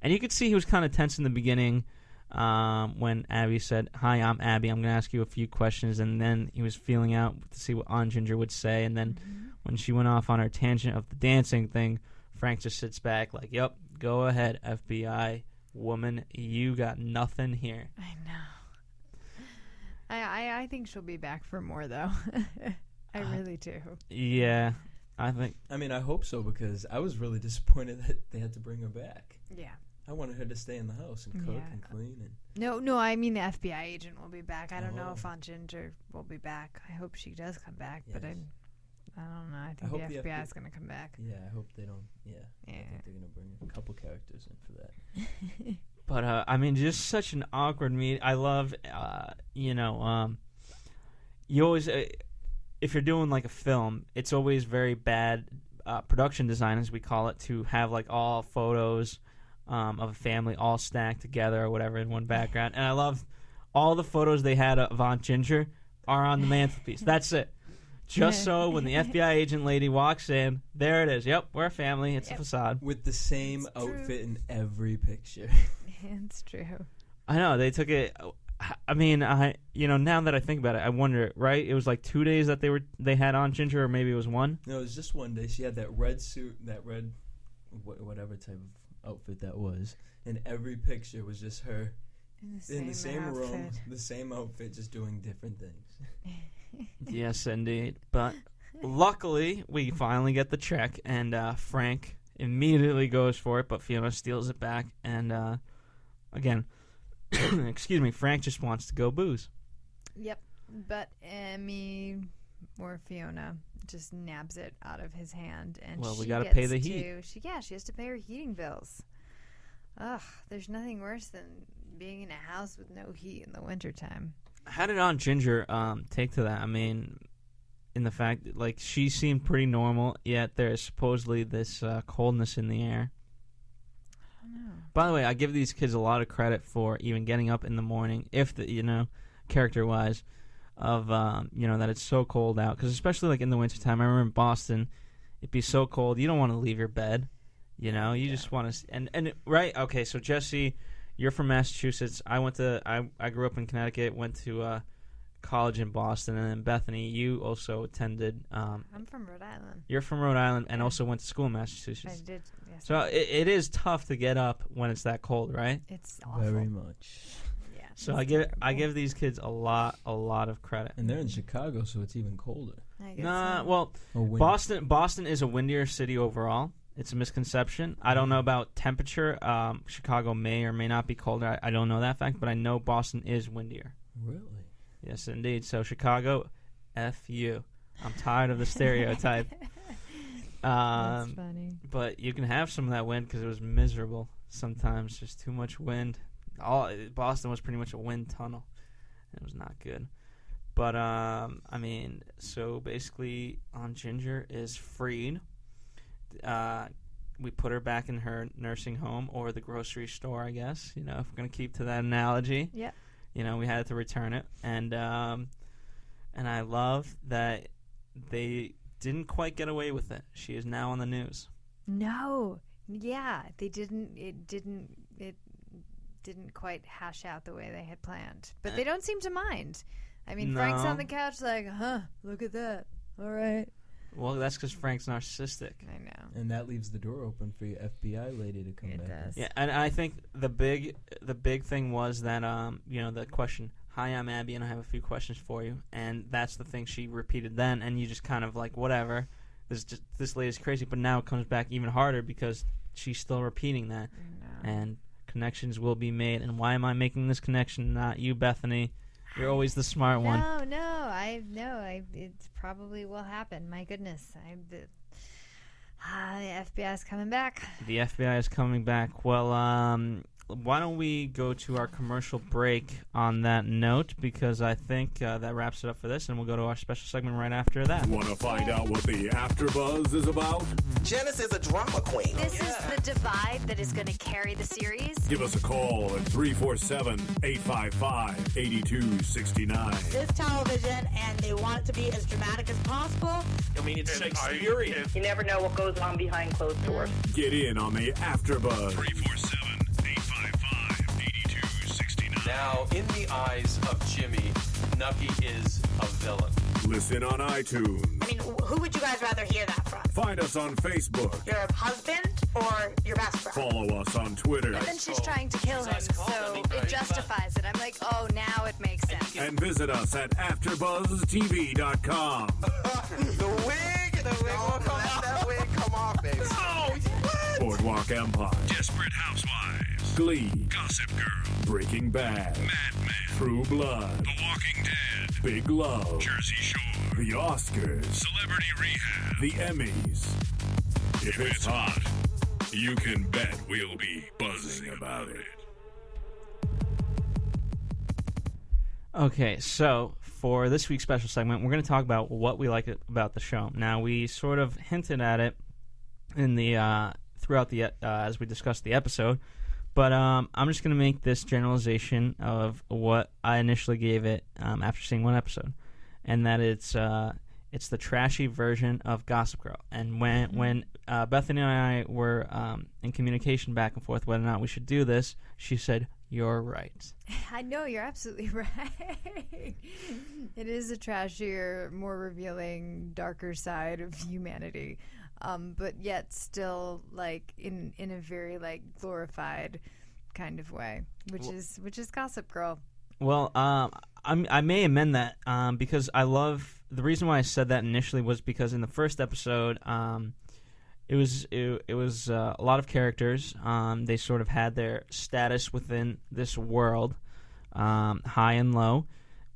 and you could see he was kind of tense in the beginning. Um, when Abby said, "Hi, I'm Abby. I'm going to ask you a few questions," and then he was feeling out to see what Aunt Ginger would say, and then when she went off on her tangent of the dancing thing, Frank just sits back like, "Yep, go ahead, FBI woman. You got nothing here." I know. I, I I think she'll be back for more though. I Uh, really do. Yeah, I think I mean, I hope so because I was really disappointed that they had to bring her back. Yeah. I wanted her to stay in the house and cook Yeah. and clean and No, no, I mean the FBI agent will be back. I don't know Oh. if Aunt Ginger will be back. I hope she does come back, but I, Yes. I don't know. I think hope the the FBI FBI is going to come back. yeah. I hope they don't. Yeah, I Yeah. think they're gonna bring a couple characters in for that. But uh, I mean, just such an awkward meet. I love, uh, you know, um, you always, uh, if you're doing like a film, it's always very bad uh, production design, as we call it, to have like all photos um, of a family all stacked together or whatever in one background. And I love all the photos they had of Aunt Ginger are on the mantelpiece. That's it. Just so when the FBI agent lady walks in, there it is. Yep, we're a family. It's Yep. a facade. With the same It's true. outfit in every picture. it's true. I know they took it. I mean, I you know now that I think about it, I wonder. Right? It was like two days that they were they had Aunt Ginger, or maybe it was one. no, it was just one day. She had that red suit, that red, wh- whatever type of outfit that was, and every picture was just her In the same, in the same outfit. room, the same outfit, just doing different things. yes, indeed. But luckily, we finally get the check, and uh, Frank immediately goes for it, but Fiona steals it back. And uh, again, excuse me, Frank just wants to go booze. Yep. But Emmy or Fiona just nabs it out of his hand, and Well, we gotta pay gets the to- heat. She yeah, she has to pay her heating bills. Ugh, there's nothing worse than being in a house with no heat in the wintertime. How did Aunt Ginger um, take to that? I mean, in the fact that, like she seemed pretty normal, yet there is supposedly this uh, coldness in the air. I don't know. By the way, I give these kids a lot of credit for even getting up in the morning, if the you know, character wise, of um, you know that it's so cold out. Because especially like in the wintertime, I remember in Boston, it'd be so cold you don't want to leave your bed. You know, you just want to and and right. Okay, so Jesse, you're from Massachusetts. I went to I I grew up in Connecticut. Went to uh, college in Boston, and then Bethany, you also attended. Um, I'm from Rhode Island. you're from Rhode Island and also went to school in massachusetts I did. Yes. So it, it is tough to get up when it's that cold, right? it's awful. Very much. Yeah. So it's I give I give these kids a lot a lot of credit. And they're in Chicago, so it's even colder. I guess Nah, so. well, Or wind. Boston Boston is a windier city overall. It's a misconception. I don't know about temperature. Um, Chicago may or may not be colder. I, I don't know that fact, but I know Boston is windier. Really? Yes, indeed. So Chicago, f you. I'm tired of the stereotype. That's Um, funny. but you can have some of that wind because it was miserable sometimes. Just too much wind. All Boston was pretty much a wind tunnel. It was not good. But um, I mean, so basically, Aunt Ginger is freed. Uh, we put her back in her nursing home or the grocery store, I guess. You know, if we're gonna keep to that analogy. Yep. You know, we had to return it, and um, and I love that they didn't quite get away with it. She is now on the news. No. Yeah, they didn't. It didn't. It didn't quite hash out the way they had planned. But they don't seem to mind. I mean, Frank's on the couch, like, huh? Look at that. All right. Well, that's because Frank's narcissistic. I know. And that leaves the door open for your FBI lady to come It back. in. does. Yeah, and I think the big the big thing was that um you know the question. Hi, I'm Abby, and I have a few questions for you. And that's the thing she repeated then, and you just kind of like whatever. This just this lady's crazy, but now it comes back even harder because she's still repeating that, I know. and connections will be made. And why am I making this connection? Not you, Bethany. You're always the smart one. No, no, I no, I it probably will happen. My goodness, I. Ah, the FBI is coming back. The FBI is coming back. Well, um, why don't we go to our commercial break on that note? Because I think uh, that wraps it up for this, and we'll go to our special segment right after that. Want to find out what the AfterBuzz is about? Janice is a drama queen. This is the divide that is going to carry the series. Give us a call at 347-855-8269. This television, and they want it to be as dramatic as possible. I mean, it's Shakespearean. You never know what goes on behind closed doors. Get in on the AfterBuzz. 347-855-8269. Now, in the eyes of Jimmy, Nucky is a villain. Listen on iTunes. I mean, who would you guys rather hear that from? Find us on Facebook. Your husband or your best friend? Follow us on Twitter. And then she's trying to kill him, so it justifies it. I'm like, oh, now it makes sense. And visit us at AfterBuzzTV.com. the wig, the wig oh, will come off. That wig come off, baby. Oh, what? Boardwalk Empire. Desperate Housewives. Glee. Gossip Girl. Breaking Bad. Mad Men. True Blood. The Walking Dead. Big Love. Jersey Shore. The Oscars. Celebrity Rehab. The Emmys. If it's hot, you can bet we'll be buzzing about it. Okay, so for this week's special segment, we're going to talk about what we like about the show. Now, we sort of hinted at it in the uh, throughout the uh, as we discussed the episode, but um, I'm just going to make this generalization of what I initially gave it um, after seeing one episode, and that it's uh, it's the trashy version of Gossip Girl. And when when uh, Bethany and I were um, in communication back and forth whether or not we should do this, she said, "You're right." I know you're absolutely right. it is a trashier, more revealing, darker side of humanity, um, but yet still like in in a very like glorified kind of way, which is which is Gossip Girl. Well, um, I'm, I may amend that um, because I love the reason why I said that initially was because in the first episode, um, it was it, it was uh, a lot of characters. Um, they sort of had their status within this world, um, high and low,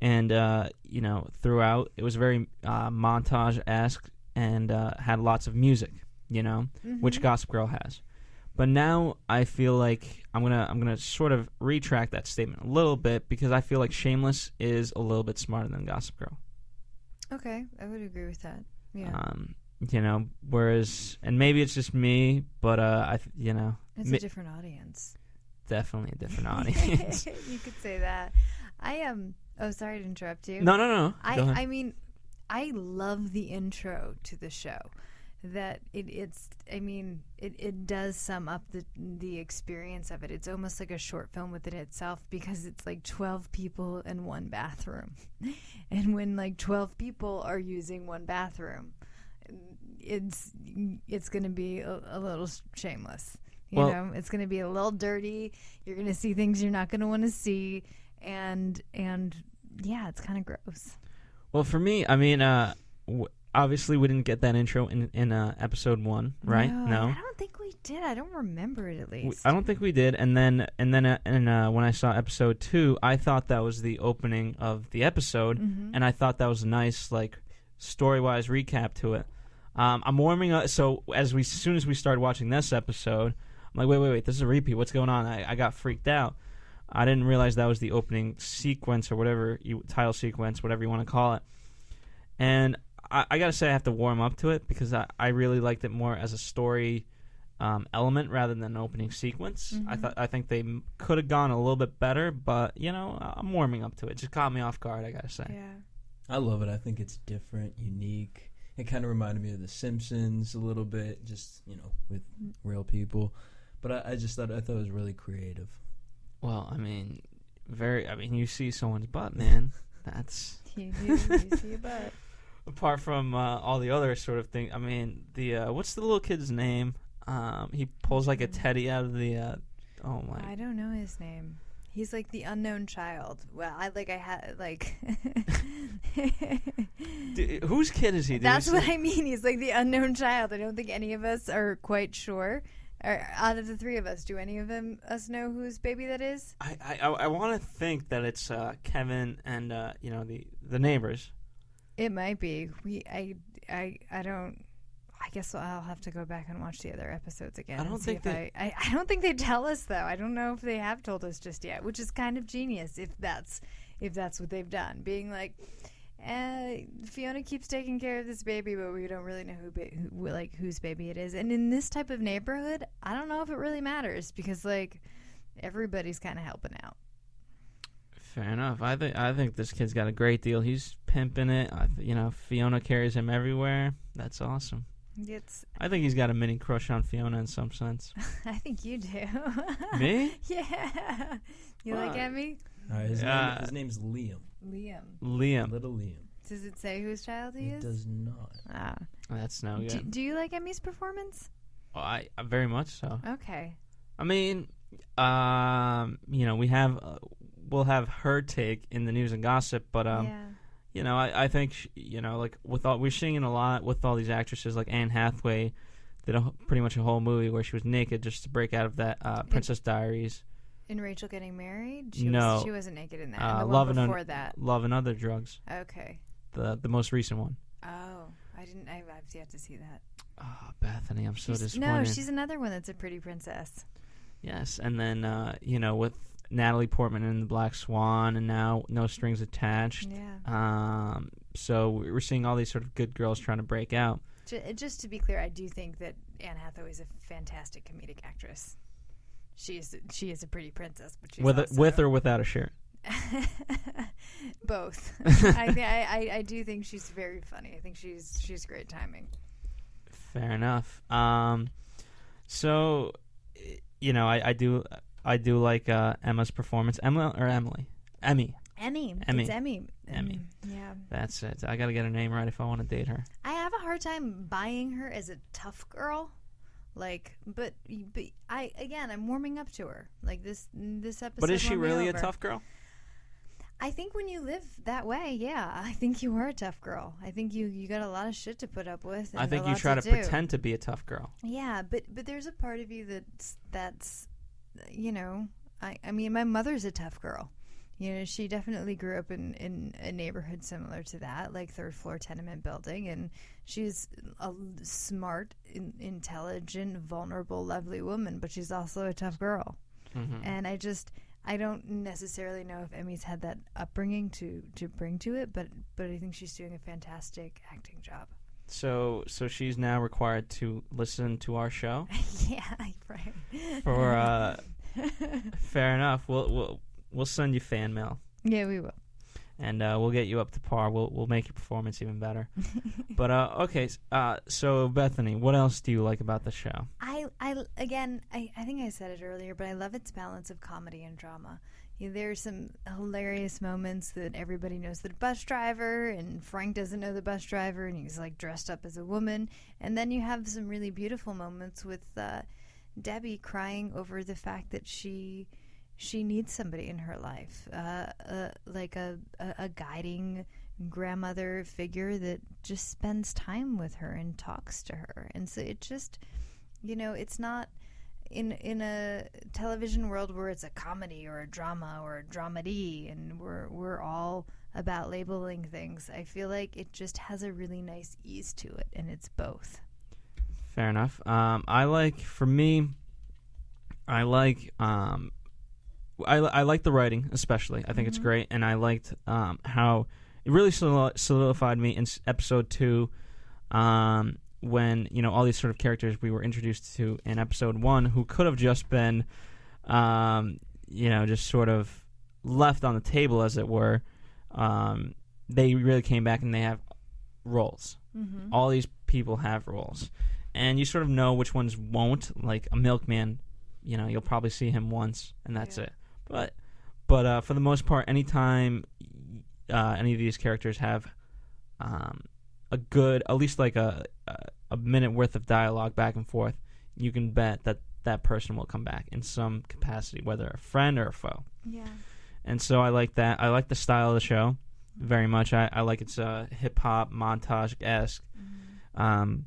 and uh, you know throughout it was very uh, montage esque and uh, had lots of music. You know, which Gossip Girl has. But now I feel like I'm gonna I'm gonna sort of retract that statement a little bit because I feel like Shameless is a little bit smarter than Gossip Girl. Okay, I would agree with that. Yeah, Um, you know, whereas and maybe it's just me, but uh, I you know it's mi- a different audience. definitely a different audience. you could say that. I am. oh, sorry to interrupt you. no, no, no. I. I mean, I love the intro to the show. That it, it's, I mean, it, it does sum up the the experience of it. It's almost like a short film within itself because it's like twelve people in one bathroom, and when like twelve people are using one bathroom, it's it's going to be a, a little shameless. You Well- know, it's going to be a little dirty. You're going to see things you're not going to want to see, and and yeah, it's kind of gross. Well, for me, I mean, uh, w- obviously we didn't get that intro in in uh, episode one, right? No, I don't think we did. I don't remember it at We- least. I don't think we did. And then and then uh, and uh, when I saw episode two, I thought that was the opening of the episode, Mm-hmm. and I thought that was a nice like story wise recap to it. Um, I'm warming up. So as we as soon as we started watching this episode, I'm like, wait, wait, wait, this is a repeat. What's going on? I, I got freaked out. I didn't realize that was the opening sequence or whatever you title sequence, whatever you want to call it. And I, I gotta say, I have to warm up to it because I, I really liked it more as a story um, element rather than an opening sequence. I thought I think they could have gone a little bit better, but you know, I'm warming up to it. Just caught me off guard. I gotta say. yeah. I love it. I think it's different, unique. It kind of reminded me of The Simpsons a little bit, just you know, with real people. But I, I just thought I thought it was really creative. Well, I mean, very. I mean, you see someone's butt, man. That's You, you, you see a butt. apart from uh, all the other sort of thing. I mean, the uh, what's the little kid's name? Um, he pulls like a teddy out of the. Uh, oh my! I don't know his name. He's like the unknown child. Well, I like I had like. D- whose kid is he? Did That's what I mean. He's like the unknown child. I don't think any of us are quite sure. Or out of the three of us, do any of them us know whose baby that is? I I, I want to think that it's uh, Kevin and uh, you know the the neighbors. It might be. We I I I don't I guess I'll have to go back and watch the other episodes again. I don't think they- I, I. I don't think they tell us though. I don't know if they have told us just yet, which is kind of genius if that's if that's what they've done. Being like, eh, Fiona keeps taking care of this baby, but we don't really know who, ba- who like whose baby it is. And in this type of neighborhood, I don't know if it really matters because like everybody's kind of helping out. Fair enough. I think I think this kid's got a great deal. He's pimping it. I, th- you know, Fiona carries him everywhere. That's awesome. It's. I think he's got a mini crush on Fiona in some sense. I think you do. Me? yeah. You like Why? Emmy? All right, his, Uh, name, his name's Liam. Liam. Liam. Little Liam. Does it say whose child he It is? does not. Ah. That's no Do, good. do you like Emmy's performance? Well, I I- very much so. Okay. I mean, um, you know, we have uh, we'll have her take in the news and gossip, but um, yeah. you know, I, I think sh you know, like with all we're seeing a lot with all these actresses, like Anne Hathaway did a, pretty much a whole movie where she was naked just to break out of that uh, Princess Diaries. In Rachel getting married? She no, Was, she wasn't naked in that. Uh, and the Love and before Un- that. Love and Other Drugs. Okay. The the most recent one. Oh, I didn't. I, I've yet to see that. Oh, Bethany, I'm so She's- disappointed. no, she's another one that's a pretty princess. Yes, and then uh, you know with Natalie Portman in the Black Swan, and now No Strings Attached. Yeah. Um, so we're seeing all these sort of good girls trying to break out. Just to be clear, I do think that Anne Hathaway is a fantastic comedic actress. She is. She is a pretty princess, but she's with with or without a shirt. both. I, thi- I, I I do think she's very funny. I think she's she's great timing. Fair enough. Um, so you know, I, I do I do like uh, Emma's performance. Emma or Emily? Emmy. Emmy. Emmy. It's Emmy. Emmy. Um, yeah. That's it. I got to get her name right if I want to date her. I have a hard time buying her as a tough girl. Like, but but I again, I'm warming up to her. Like this this episode. But is she really a tough girl? I think when you live that way, yeah, I think you are a tough girl. I think you you got a lot of shit to put up with. I think you try to, do. pretend to be a tough girl. Yeah, but but there's a part of you that's that's you know, I I mean my mother's a tough girl. You know, she definitely grew up in in a neighborhood similar to that, like third floor tenement building and she's a smart, intelligent, vulnerable, lovely woman, but she's also a tough girl. Mhm. And I just I don't necessarily know if Emmy's had that upbringing to to bring to it, but but I think she's doing a fantastic acting job. So so she's now required to listen to our show. yeah, right. For uh, fair enough. We'll we'll we'll send you fan mail. Yeah, we will. And uh, we'll get you up to par. We'll we'll make your performance even better. but uh, okay, uh, so Bethany, what else do you like about the show? I, I again, I, I think I said it earlier, but I love its balance of comedy and drama. You know, there's some hilarious moments that everybody knows the bus driver, and Frank doesn't know the bus driver, and he's like dressed up as a woman. And then you have some really beautiful moments with uh, Debbie crying over the fact that she she needs somebody in her life, uh, uh, like a, a, a guiding grandmother figure that just spends time with her and talks to her. And so it just, you know, it's not in in a television world where it's a comedy or a drama or a dramedy, and we're we're all about labeling things. I feel like it just has a really nice ease to it, and it's both. Fair enough. Um, I like for me, I like um, I I like the writing especially. I think it's Mhm. great, and I liked um, how it really solidified me in episode two. Um, when you know all these sort of characters we were introduced to in episode one, who could have just been, um, you know, just sort of left on the table, as it were. Um, they really came back and they have roles. Mhm. All these people have roles, and you sort of know which ones won't. Like a milkman, you know, you'll probably see him once, and that's it. But, but uh, for the most part, anytime uh, any of these characters have um, a good, at least like a, a a minute worth of dialogue back and forth, you can bet that that person will come back in some capacity, whether a friend or a foe. Yeah. And so I like that. I like the style of the show very much. I, I like its uh, hip hop montage esque. Um,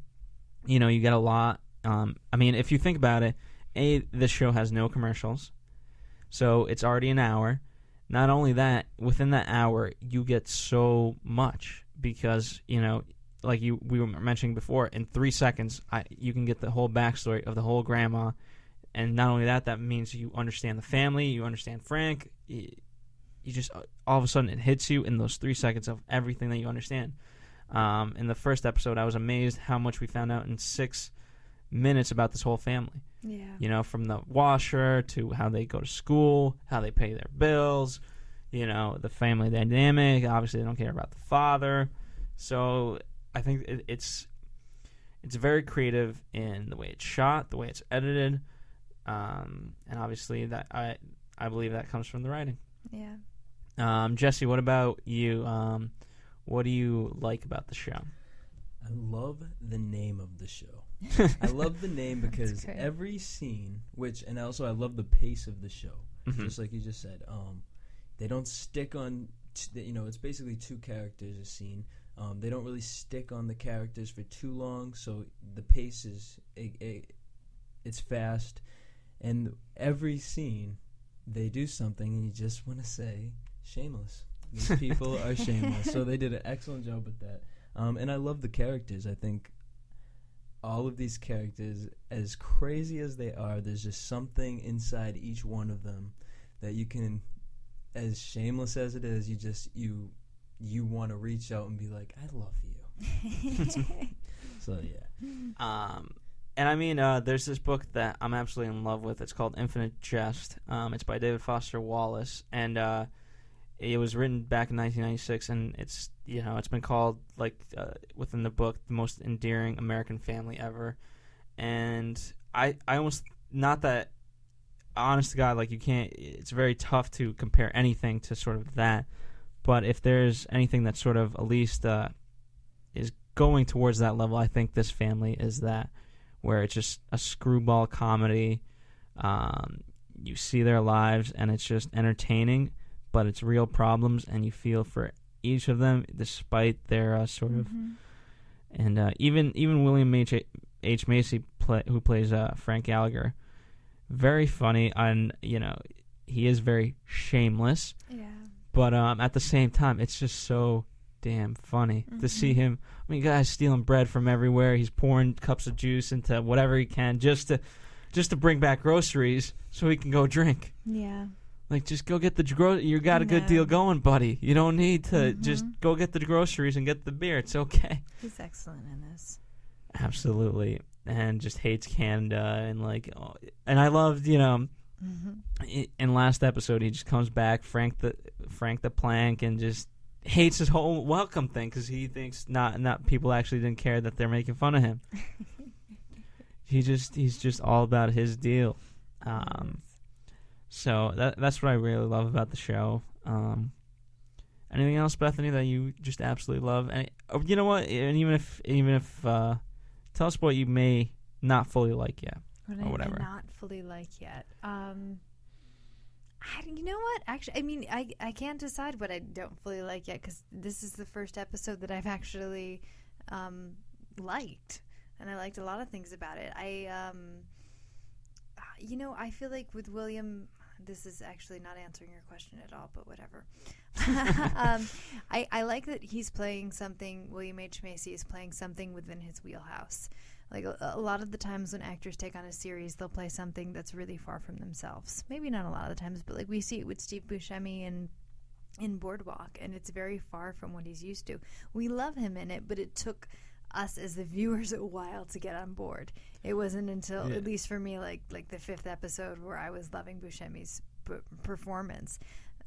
you know, you get a lot. Um, I mean, if you think about it, a this show has no commercials, so it's already an hour. Not only that, within that hour, you get so much because you know like you we were mentioning before, in three seconds, I, you can get the whole backstory of the whole grandma, and not only that, that means you understand the family, you understand Frank. You, you just all of a sudden it hits you in those three seconds of everything that you understand. Um, in the first episode, I was amazed how much we found out in six minutes about this whole family. Yeah. You know, from the washer to how they go to school, how they pay their bills, you know, the family dynamic. Obviously, they don't care about the father. So I think it, it's it's very creative in the way it's shot, the way it's edited, um, and obviously that I I believe that comes from the writing. Yeah. Um, Jesse, what about you? Um, what do you like about the show? I love the name of the show. I love the name because every scene, which and also I love the pace of the show. Mhm. Just like you just said, um, they don't stick on. T- you know, it's basically two characters a scene. Um, they don't really stick on the characters for too long, so the pace is it, it, it's fast, and every scene they do something, and you just want to say shameless. These people are shameless, so they did an excellent job with that. Um, and I love the characters. I think all of these characters, as crazy as they are, there's just something inside each one of them that you can, as shameless as it is, you just you you want to reach out and be like, I love you. so yeah, Um, and I mean, uh, there's this book that I'm absolutely in love with. It's called Infinite Jest. Um, it's by David Foster Wallace, and uh, it was written back in 1996. And it's you know it's been called like uh, within the book the most endearing American family ever. And I I almost not that honest to God like you can't. It's very tough to compare anything to sort of that. But if there's anything that sort of at least uh, is going towards that level, I think this family is that, where it's just a screwball comedy. Um, you see their lives, and it's just entertaining, but it's real problems, and you feel for each of them, despite their uh, sort of. And uh, even even William H. H. Macy, play, who plays uh, Frank Gallagher, very funny, and you know he is very shameless Yeah. but um, at the same time, it's just so damn funny to see him. I mean, guys stealing bread from everywhere. He's pouring cups of juice into whatever he can just to just to bring back groceries so he can go drink. Yeah. Like, just go get the gro. You got a good deal going, buddy. You don't need to Mhm. just go get the groceries and get the beer. It's okay. He's excellent in this. Absolutely, and just hates Canada and like, oh, and I loved you know. Mhm. In last episode, he just comes back, Frank the Frank the Plank, and just hates his whole welcome thing because he thinks not not people actually didn't care that they're making fun of him. he just he's just all about his deal. Um, so that that's what I really love about the show. Um, anything else, Bethany, that you just absolutely love? And oh, you know what? And even if even if uh, tell us what you may not fully like yet What or whatever. not fully like yet. Um, I, you know what? Actually, I mean, I I can't decide what I don't fully like yet because this is the first episode that I've actually um, liked, and I liked a lot of things about it. I um, you know, I feel like with William. This is actually not answering your question at all, but whatever. um, I, I like that he's playing something. William H Macy is playing something within his wheelhouse. Like a, a lot of the times when actors take on a series, they'll play something that's really far from themselves. Maybe not a lot of the times, but like we see it with Steve Buscemi and in Boardwalk, and it's very far from what he's used to. We love him in it, but it took us as the viewers a while to get on board. It wasn't until, Yeah. at least for me, like like the fifth episode where I was loving Buscemi's p- performance.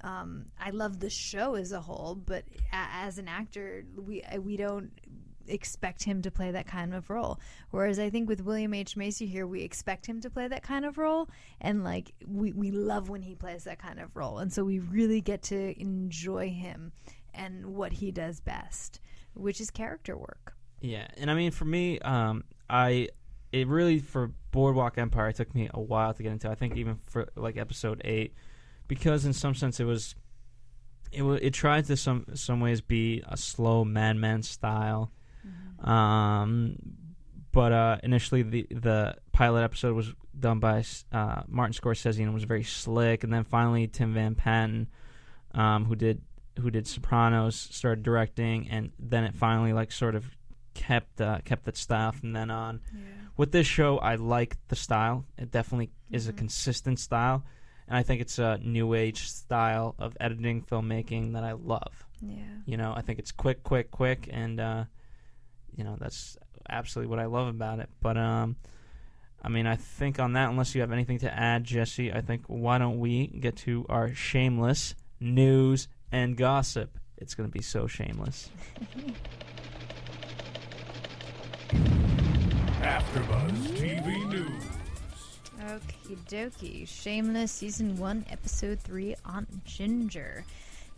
Um, I love the show as a whole, but a- as an actor, we we don't expect him to play that kind of role. Whereas I think with William H Macy here, we expect him to play that kind of role, and like we we love when he plays that kind of role, and so we really get to enjoy him and what he does best, which is character work. Yeah, and I mean for me, um, I it really for Boardwalk Empire it took me a while to get into. I think even for like episode eight, because in some sense it was, it it tried to some some ways be a slow Mad Men style, um, but uh, initially the the pilot episode was done by uh, Martin Scorsese and it was very slick, and then finally Tim Van Patten, um, who did who did Sopranos, started directing, and then it finally like sort of kept uh, kept that style from then on. With this show, I like the style. It definitely is a consistent style, and I think it's a new age style of editing filmmaking that I love. Yeah. You know, I think it's quick, quick, quick, and uh, you know that's absolutely what I love about it. But um, I mean, I think on that, unless you have anything to add, Jesse, I think why don't we get to our shameless news and gossip? It's going to be so shameless. AfterBuzz TV News. Okie dokie. Shameless Season 1, Episode 3 Aunt Ginger.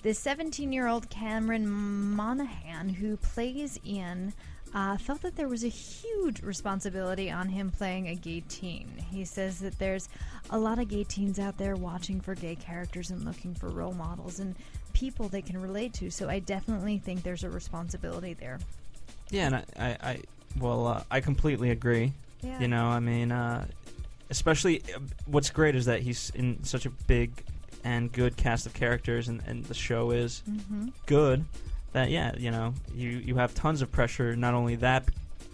The 17 year old Cameron Monaghan, who plays Ian, uh, felt that there was a huge responsibility on him playing a gay teen. He says that there's a lot of gay teens out there watching for gay characters and looking for role models and people they can relate to, so I definitely think there's a responsibility there. Yeah, and I, I, I well, uh, I completely agree. Yeah. You know, I mean, uh, especially uh, what's great is that he's in such a big and good cast of characters, and, and the show is Mhm. good. That yeah, you know, you you have tons of pressure. Not only that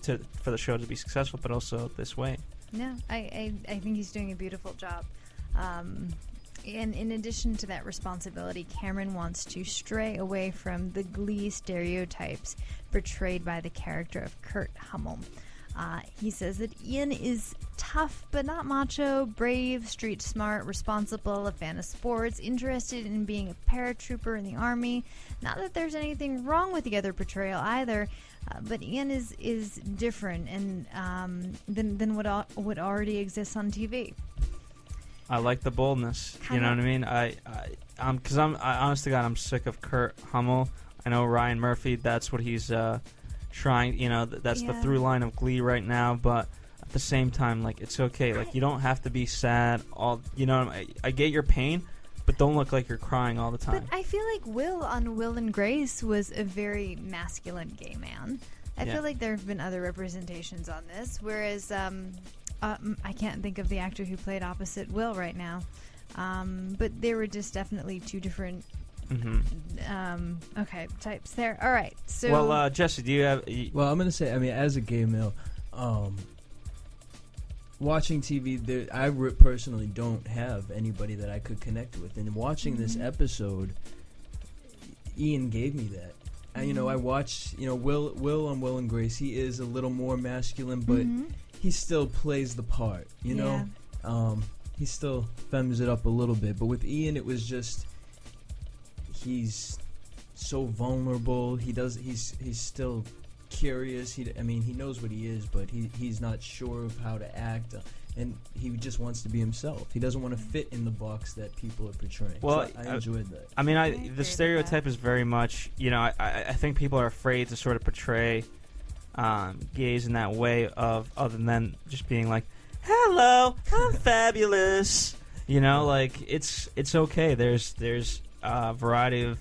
to for the show to be successful, but also this way. No, I, I, I think he's doing a beautiful job. Um, and in addition to that responsibility, Cameron wants to stray away from the glee stereotypes portrayed by the character of Kurt Hummel. Uh, he says that Ian is tough but not macho, brave, street smart, responsible, a fan of sports, interested in being a paratrooper in the army. Not that there's anything wrong with the other portrayal either, uh, but Ian is is different and um, than than what al- what already exists on TV. I like the boldness. you Kinda- know what I mean? I, I um, because I'm, I, honest to God, I'm sick of Kurt Hummel. I know Ryan Murphy. That's what he's uh, trying. You know, th- that's the through line of Glee right now. But at the same time, like it's okay. Like you don't have to be sad. All you know, I, I get your pain, but don't look like you're crying all the time. But I feel like Will on Will and Grace was a very masculine gay man. I Yeah. feel like there have been other representations on this, whereas um, um, I can't think of the actor who played opposite Will right now. Um, but they were just definitely two different. Hmm Um, okay, types there. All right, so well, uh, Jesse, do you have? y- Well, I'm gonna say, I mean, as a gay male, um, watching TV, there, I re- personally don't have anybody that I could connect with. And watching this Mhm. episode, Ian gave me that. And, you know, I watched, you know, Will Will on Will and Grace. He is a little more masculine, but Mhm. he still plays the part. You know, um, he still femmes it up a little bit. But with Ian, it was just he's so vulnerable. He does. He's he's still curious. He, I mean, he knows what he is, but he he's not sure of how to act, uh, and he just wants to be himself. He doesn't want to fit in the box that people are portraying. Well, So I, I- enjoyed that. I mean, I, the stereotype is very much, you know, I, I, I think people are afraid to sort of portray um, gays in that way of other than just being like, "Hello, I'm fabulous." You know, like it's it's okay. There's there's a variety of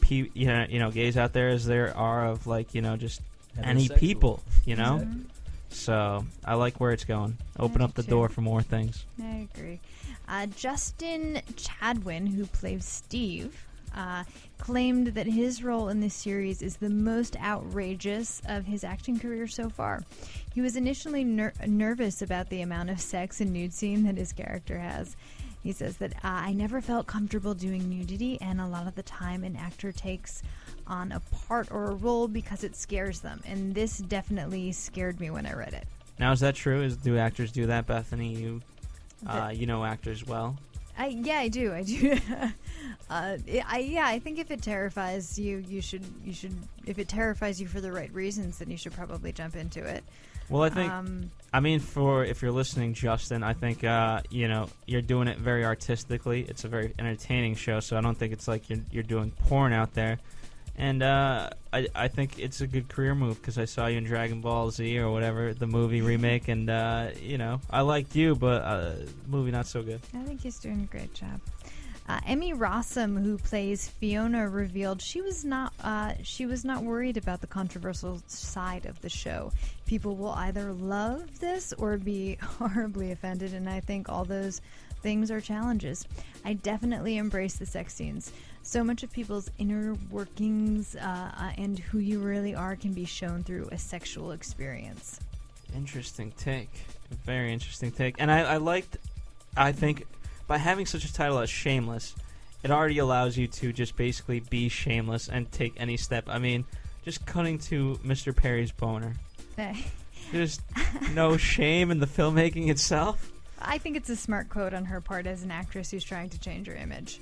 pe- you know you know gays out there as there are of like you know just any Heterosexual. people. You know, Mhm. so I like where it's going. Open I up the too. door for more things. I agree. Uh, Justin Chatwin, who plays Steve, uh, claimed that his role in this series is the most outrageous of his acting career so far. He was initially ner- nervous about the amount of sex and nude scene that his character has. He says that uh, I never felt comfortable doing nudity, and a lot of the time, an actor takes on a part or a role because it scares them, and this definitely scared me when I read it. Now, is that true? Is do actors do that, Bethany? You, uh, The- you know actors well. I yeah, I do. I do. uh, I yeah, I think if it terrifies you, you should you should if it terrifies you for the right reasons, then you should probably jump into it. Well, I think. Um, I mean, for if you're listening, Justin, I think uh, you know you're doing it very artistically. It's a very entertaining show, so I don't think it's like you're you're doing porn out there. And uh, I I think it's a good career move because I saw you in Dragon Ball Z or whatever the movie remake, and uh, you know I liked you, but uh, movie not so good. I think he's doing a great job. Uh, Emmy Rossum, who plays Fiona, revealed she was not uh, she was not worried about the controversial side of the show. People will either love this or be horribly offended, and I think all those things are challenges. I definitely embrace the sex scenes. So much of people's inner workings uh, uh, and who you really are can be shown through a sexual experience. Interesting take. Very interesting take. And I, I liked, I think, by having such a title as Shameless, it already allows you to just basically be shameless and take any step. I mean, just cutting to Mr. Perry's boner. There's no shame in the filmmaking itself. I think it's a smart quote on her part as an actress who's trying to change her image.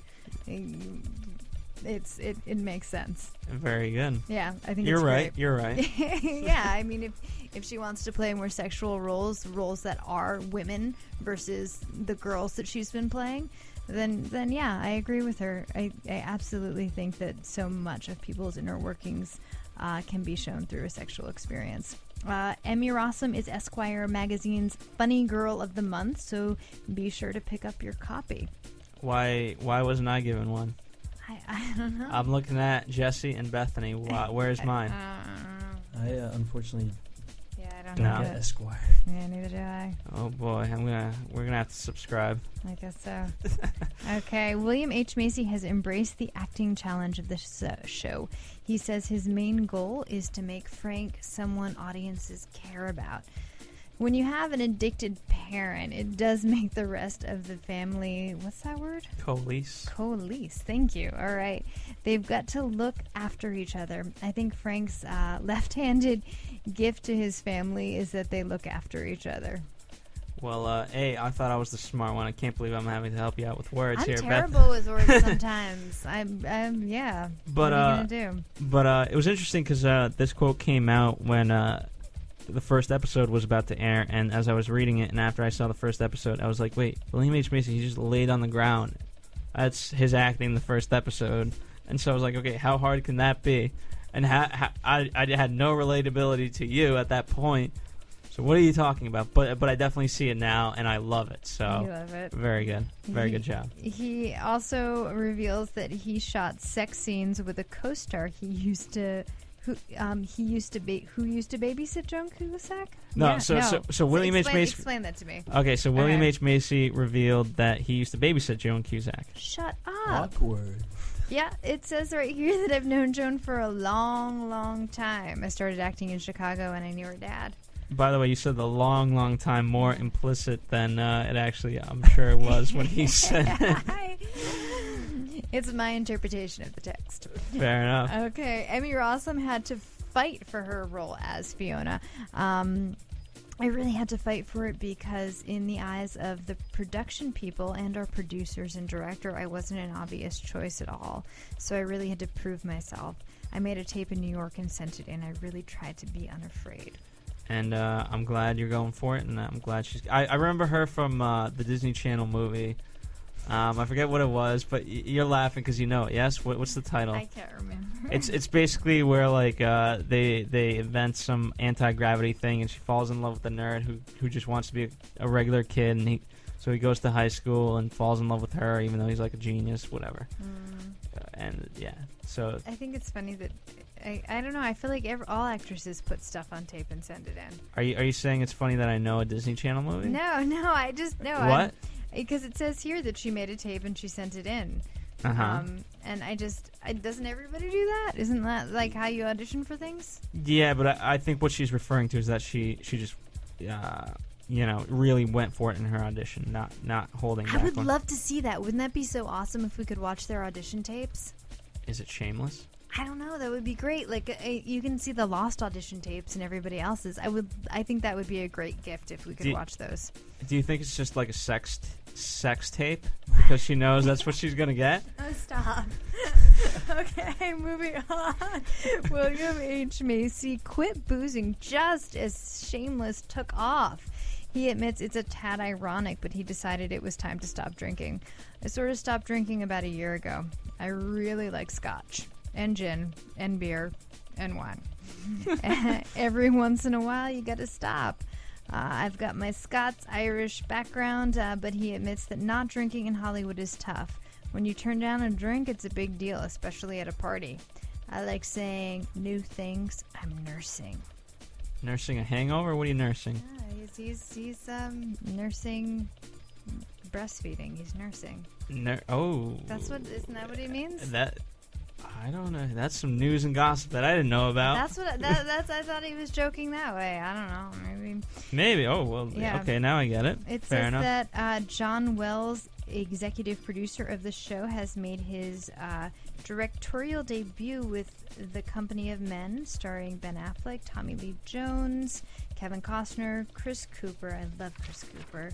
It's it, it makes sense. Very good. Yeah, I think You're right. great. You're right. yeah, I mean, if if she wants to play more sexual roles, roles that are women versus the girls that she's been playing, then then yeah, I agree with her. I, I absolutely think that so much of people's inner workings uh, can be shown through a sexual experience. Uh, Emmy Rossum is Esquire magazine's Funny Girl of the Month, so be sure to pick up your copy. Why why wasn't I given one? I, I don't know. I'm looking at Jesse and Bethany. Why, where's mine? I uh, unfortunately yeah, I don't don't know. get Esquire. Yeah, neither do I. Oh boy, I'm gonna we're gonna have to subscribe. I guess so. okay, William H. Macy has embraced the acting challenge of this uh, show. He says his main goal is to make Frank someone audiences care about. When you have an addicted parent, it does make the rest of the family, what's that word? Coalesce. Coalesce. Thank you. All right. They've got to look after each other. I think Frank's uh, left handed gift to his family is that they look after each other. Well, uh, hey, I thought I was the smart one. I can't believe I'm having to help you out with words I'm here, Beth. terrible with words sometimes. I'm, I'm, yeah. But what are uh, you gonna do? but uh, it was interesting because uh, this quote came out when uh, the first episode was about to air, and as I was reading it, and after I saw the first episode, I was like, "Wait, William H Macy, he just laid on the ground. That's his acting the first episode." And so I was like, "Okay, how hard can that be?" And ha- ha- I I had no relatability to you at that point. So what are you talking about? But but I definitely see it now, and I love it. So You love it. very good, very He- good job. He also reveals that he shot sex scenes with a co-star he used to. Who um he used to be who used to babysit Joan Cusack? No, Yeah, so- so- so William H. explain, Macy- Explain that to me. Okay, so William Okay. H Macy revealed that he used to babysit Joan Cusack. Shut up. Awkward. Yeah, it says right here that I've known Joan for a long, long time. I started acting in Chicago and I knew her dad. By the way, you said the long, long time more implicit than uh, it actually, I'm sure it was when he said it. it's my interpretation of the text. Fair enough. Okay, Emmy Rossum had to fight for her role as Fiona. Um, I really had to fight for it because, in the eyes of the production people and our producers and director, I wasn't an obvious choice at all. So I really had to prove myself. I made a tape in New York and sent it in. I really tried to be unafraid. And uh, I'm glad you're going for it, and I'm glad she's. I, I remember her from uh, the Disney Channel movie. Um, I forget what it was, but y- you're laughing because you know it. Yes, what, what's the title? I can't remember. It's it's basically where like uh, they they invent some anti gravity thing, and she falls in love with the nerd who who just wants to be a, a regular kid, and he so he goes to high school and falls in love with her, even though he's like a genius, whatever. Uh, and yeah, so I think it's funny that I, I don't know. I feel like every, all actresses put stuff on tape and send it in. are you are you saying it's funny that I know a Disney Channel movie? No, no, I just no. What? Because it says here that she made a tape and she sent it in. Uh-huh. Um, and I just, I, doesn't everybody do that? Isn't that like how you audition for things? Yeah, but I, I think what she's referring to is that she she just uh, you know really went for it in her audition, not not holding I would on- love to see that. Wouldn't that be so awesome if we could watch their audition tapes? Is it shameless? I don't know. That would be great. Like uh, you can see the lost audition tapes and everybody else's. I would. I think that would be a great gift if we could you- watch those. Do you think it's just like a sex sex tape because she knows that's what she's gonna get? Oh, stop. okay, moving on. William H. Macy quit boozing just as Shameless took off. He admits it's a tad ironic, but he decided it was time to stop drinking. I sort of stopped drinking about a year ago. I really like scotch and gin and beer and wine. Every once in a while, you gotta stop. Uh, I've got my Scots Irish background, uh, but he admits that not drinking in Hollywood is tough. When you turn down a drink, it's a big deal, especially at a party. I like saying new things I'm nursing. Nursing a hangover? What are you nursing? Yeah, he's, he's, he's um, nursing breastfeeding. He's nursing. Ner- oh, That's what. Isn't that what he means? that. I don't know. That's some news and gossip that I didn't know about. That's what. That, that's. I thought he was joking that way. I don't know. Maybe. Maybe. Oh well. Yeah. Okay, now I get it. It Fair says enough. that uh, John Wells, executive producer of the show, has made his uh, directorial debut with The Company of Men, starring Ben Affleck, Tommy Lee Jones, Kevin Costner, Chris Cooper. I love Chris Cooper.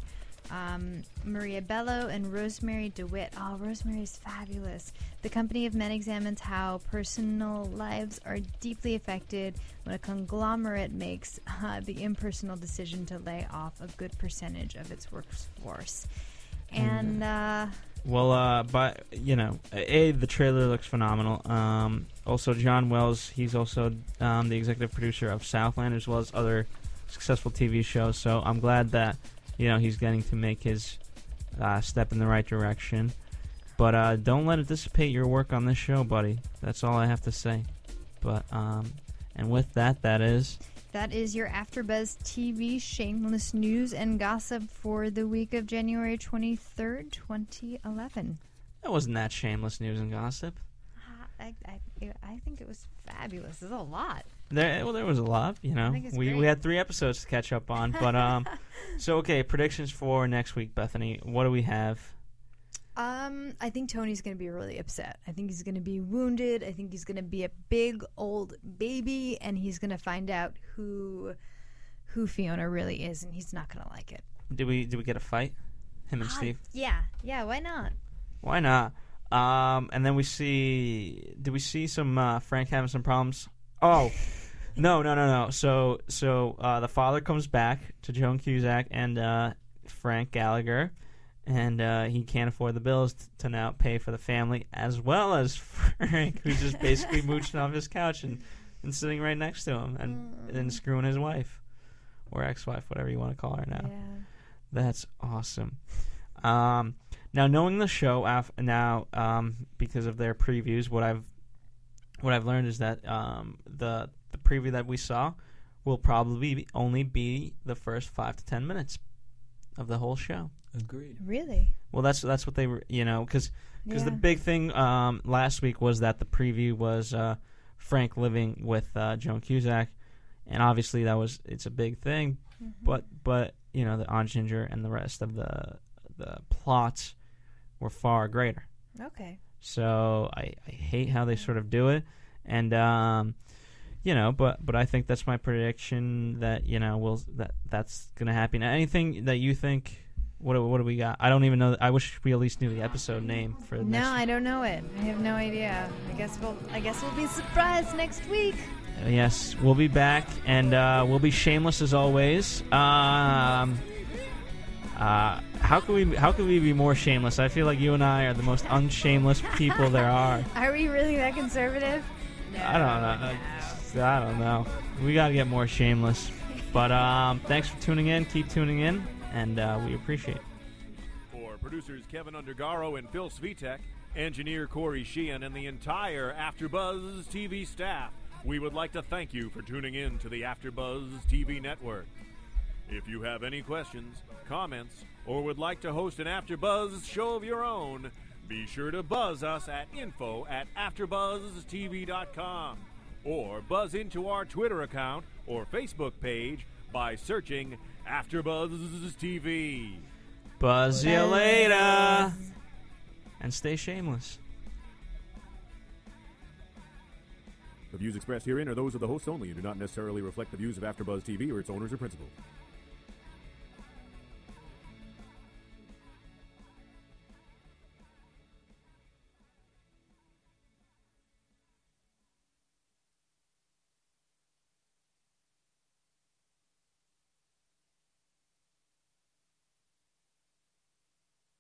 Um, Maria Bello and Rosemarie DeWitt. Oh, Rosemary is fabulous. The Company of Men examines how personal lives are deeply affected when a conglomerate makes uh, the impersonal decision to lay off a good percentage of its workforce. And uh, Well, uh, but you know, a the trailer looks phenomenal. Um, also, John Wells, he's also um, the executive producer of Southland as well as other successful TV shows. So I'm glad that you know he's getting to make his uh, step in the right direction. But uh, don't let it dissipate your work on this show, buddy. That's all I have to say. But um, and with that, that is that is your AfterBuzz TV shameless news and gossip for the week of January 23rd, 2011. that wasn't that shameless news and gossip. I, I, I think it was fabulous. There's a lot. There, well, there was a lot. You know, think it's we we had three episodes to catch up on, but um, so okay, predictions for next week, Bethany. What do we have? Um, I think Tony's going to be really upset. I think he's going to be wounded. I think he's going to be a big old baby, and he's going to find out who who Fiona really is, and he's not going to like it. Do we do we get a fight? Him and Ah, Steve. Yeah, yeah. Why not? Why not? Um, and then we see. Do we see some uh, Frank having some problems? Oh, no, no, no, no. So so uh, the father comes back to Joan Cusack and uh, Frank Gallagher. And uh, he can't afford the bills t- to now pay for the family, as well as Frank, who's just basically mooching off his couch and, and sitting right next to him and, then screwing his wife or ex-wife, whatever you want to call her now. That's awesome. Um, now, knowing the show af- now um, because of their previews, what I've what I've learned is that um, the the preview that we saw will probably be, only be the first five to ten minutes of the whole show. Agreed. Really? Well, that's that's what they were, you know, because the Yeah. big thing um, last week was that the preview was uh, Frank living with uh, Joan Cusack, and obviously that was it's a big thing, but but you know the Aunt Ginger and the rest of the the plots were far greater. Okay. So I, I hate how they sort of do it, and um, you know, but but I think that's my prediction that you know will that that's gonna happen. Anything that you think? What do- what do we got? I don't even know. I wish we at least knew the episode name for No. I don't know it. I have no idea. I guess we'll. I guess we'll be surprised next week. Uh, Yes, we'll be back, and uh, we'll be shameless as always. Um, uh, how can we? How could we be more shameless? I feel like you and I are the most unshameless people there are. Are we really that conservative? I don't know. I don't know. We got to get more shameless. But um, thanks for tuning in. Keep tuning in, and uh, we appreciate it. For producers Kevin Undergaro and Phil Svitek, engineer Corey Sheehan, and the entire AfterBuzz TV staff, we would like to thank you for tuning in to the AfterBuzz TV network. If you have any questions, comments, or would like to host an AfterBuzz show of your own, be sure to buzz us at info at AfterBuzzTV.com or buzz into our Twitter account or Facebook page by searching AfterBuzz TV. Buzz you later, and stay shameless. The views expressed herein are those of the hosts only and do not necessarily reflect the views of AfterBuzz TV or its owners or principals.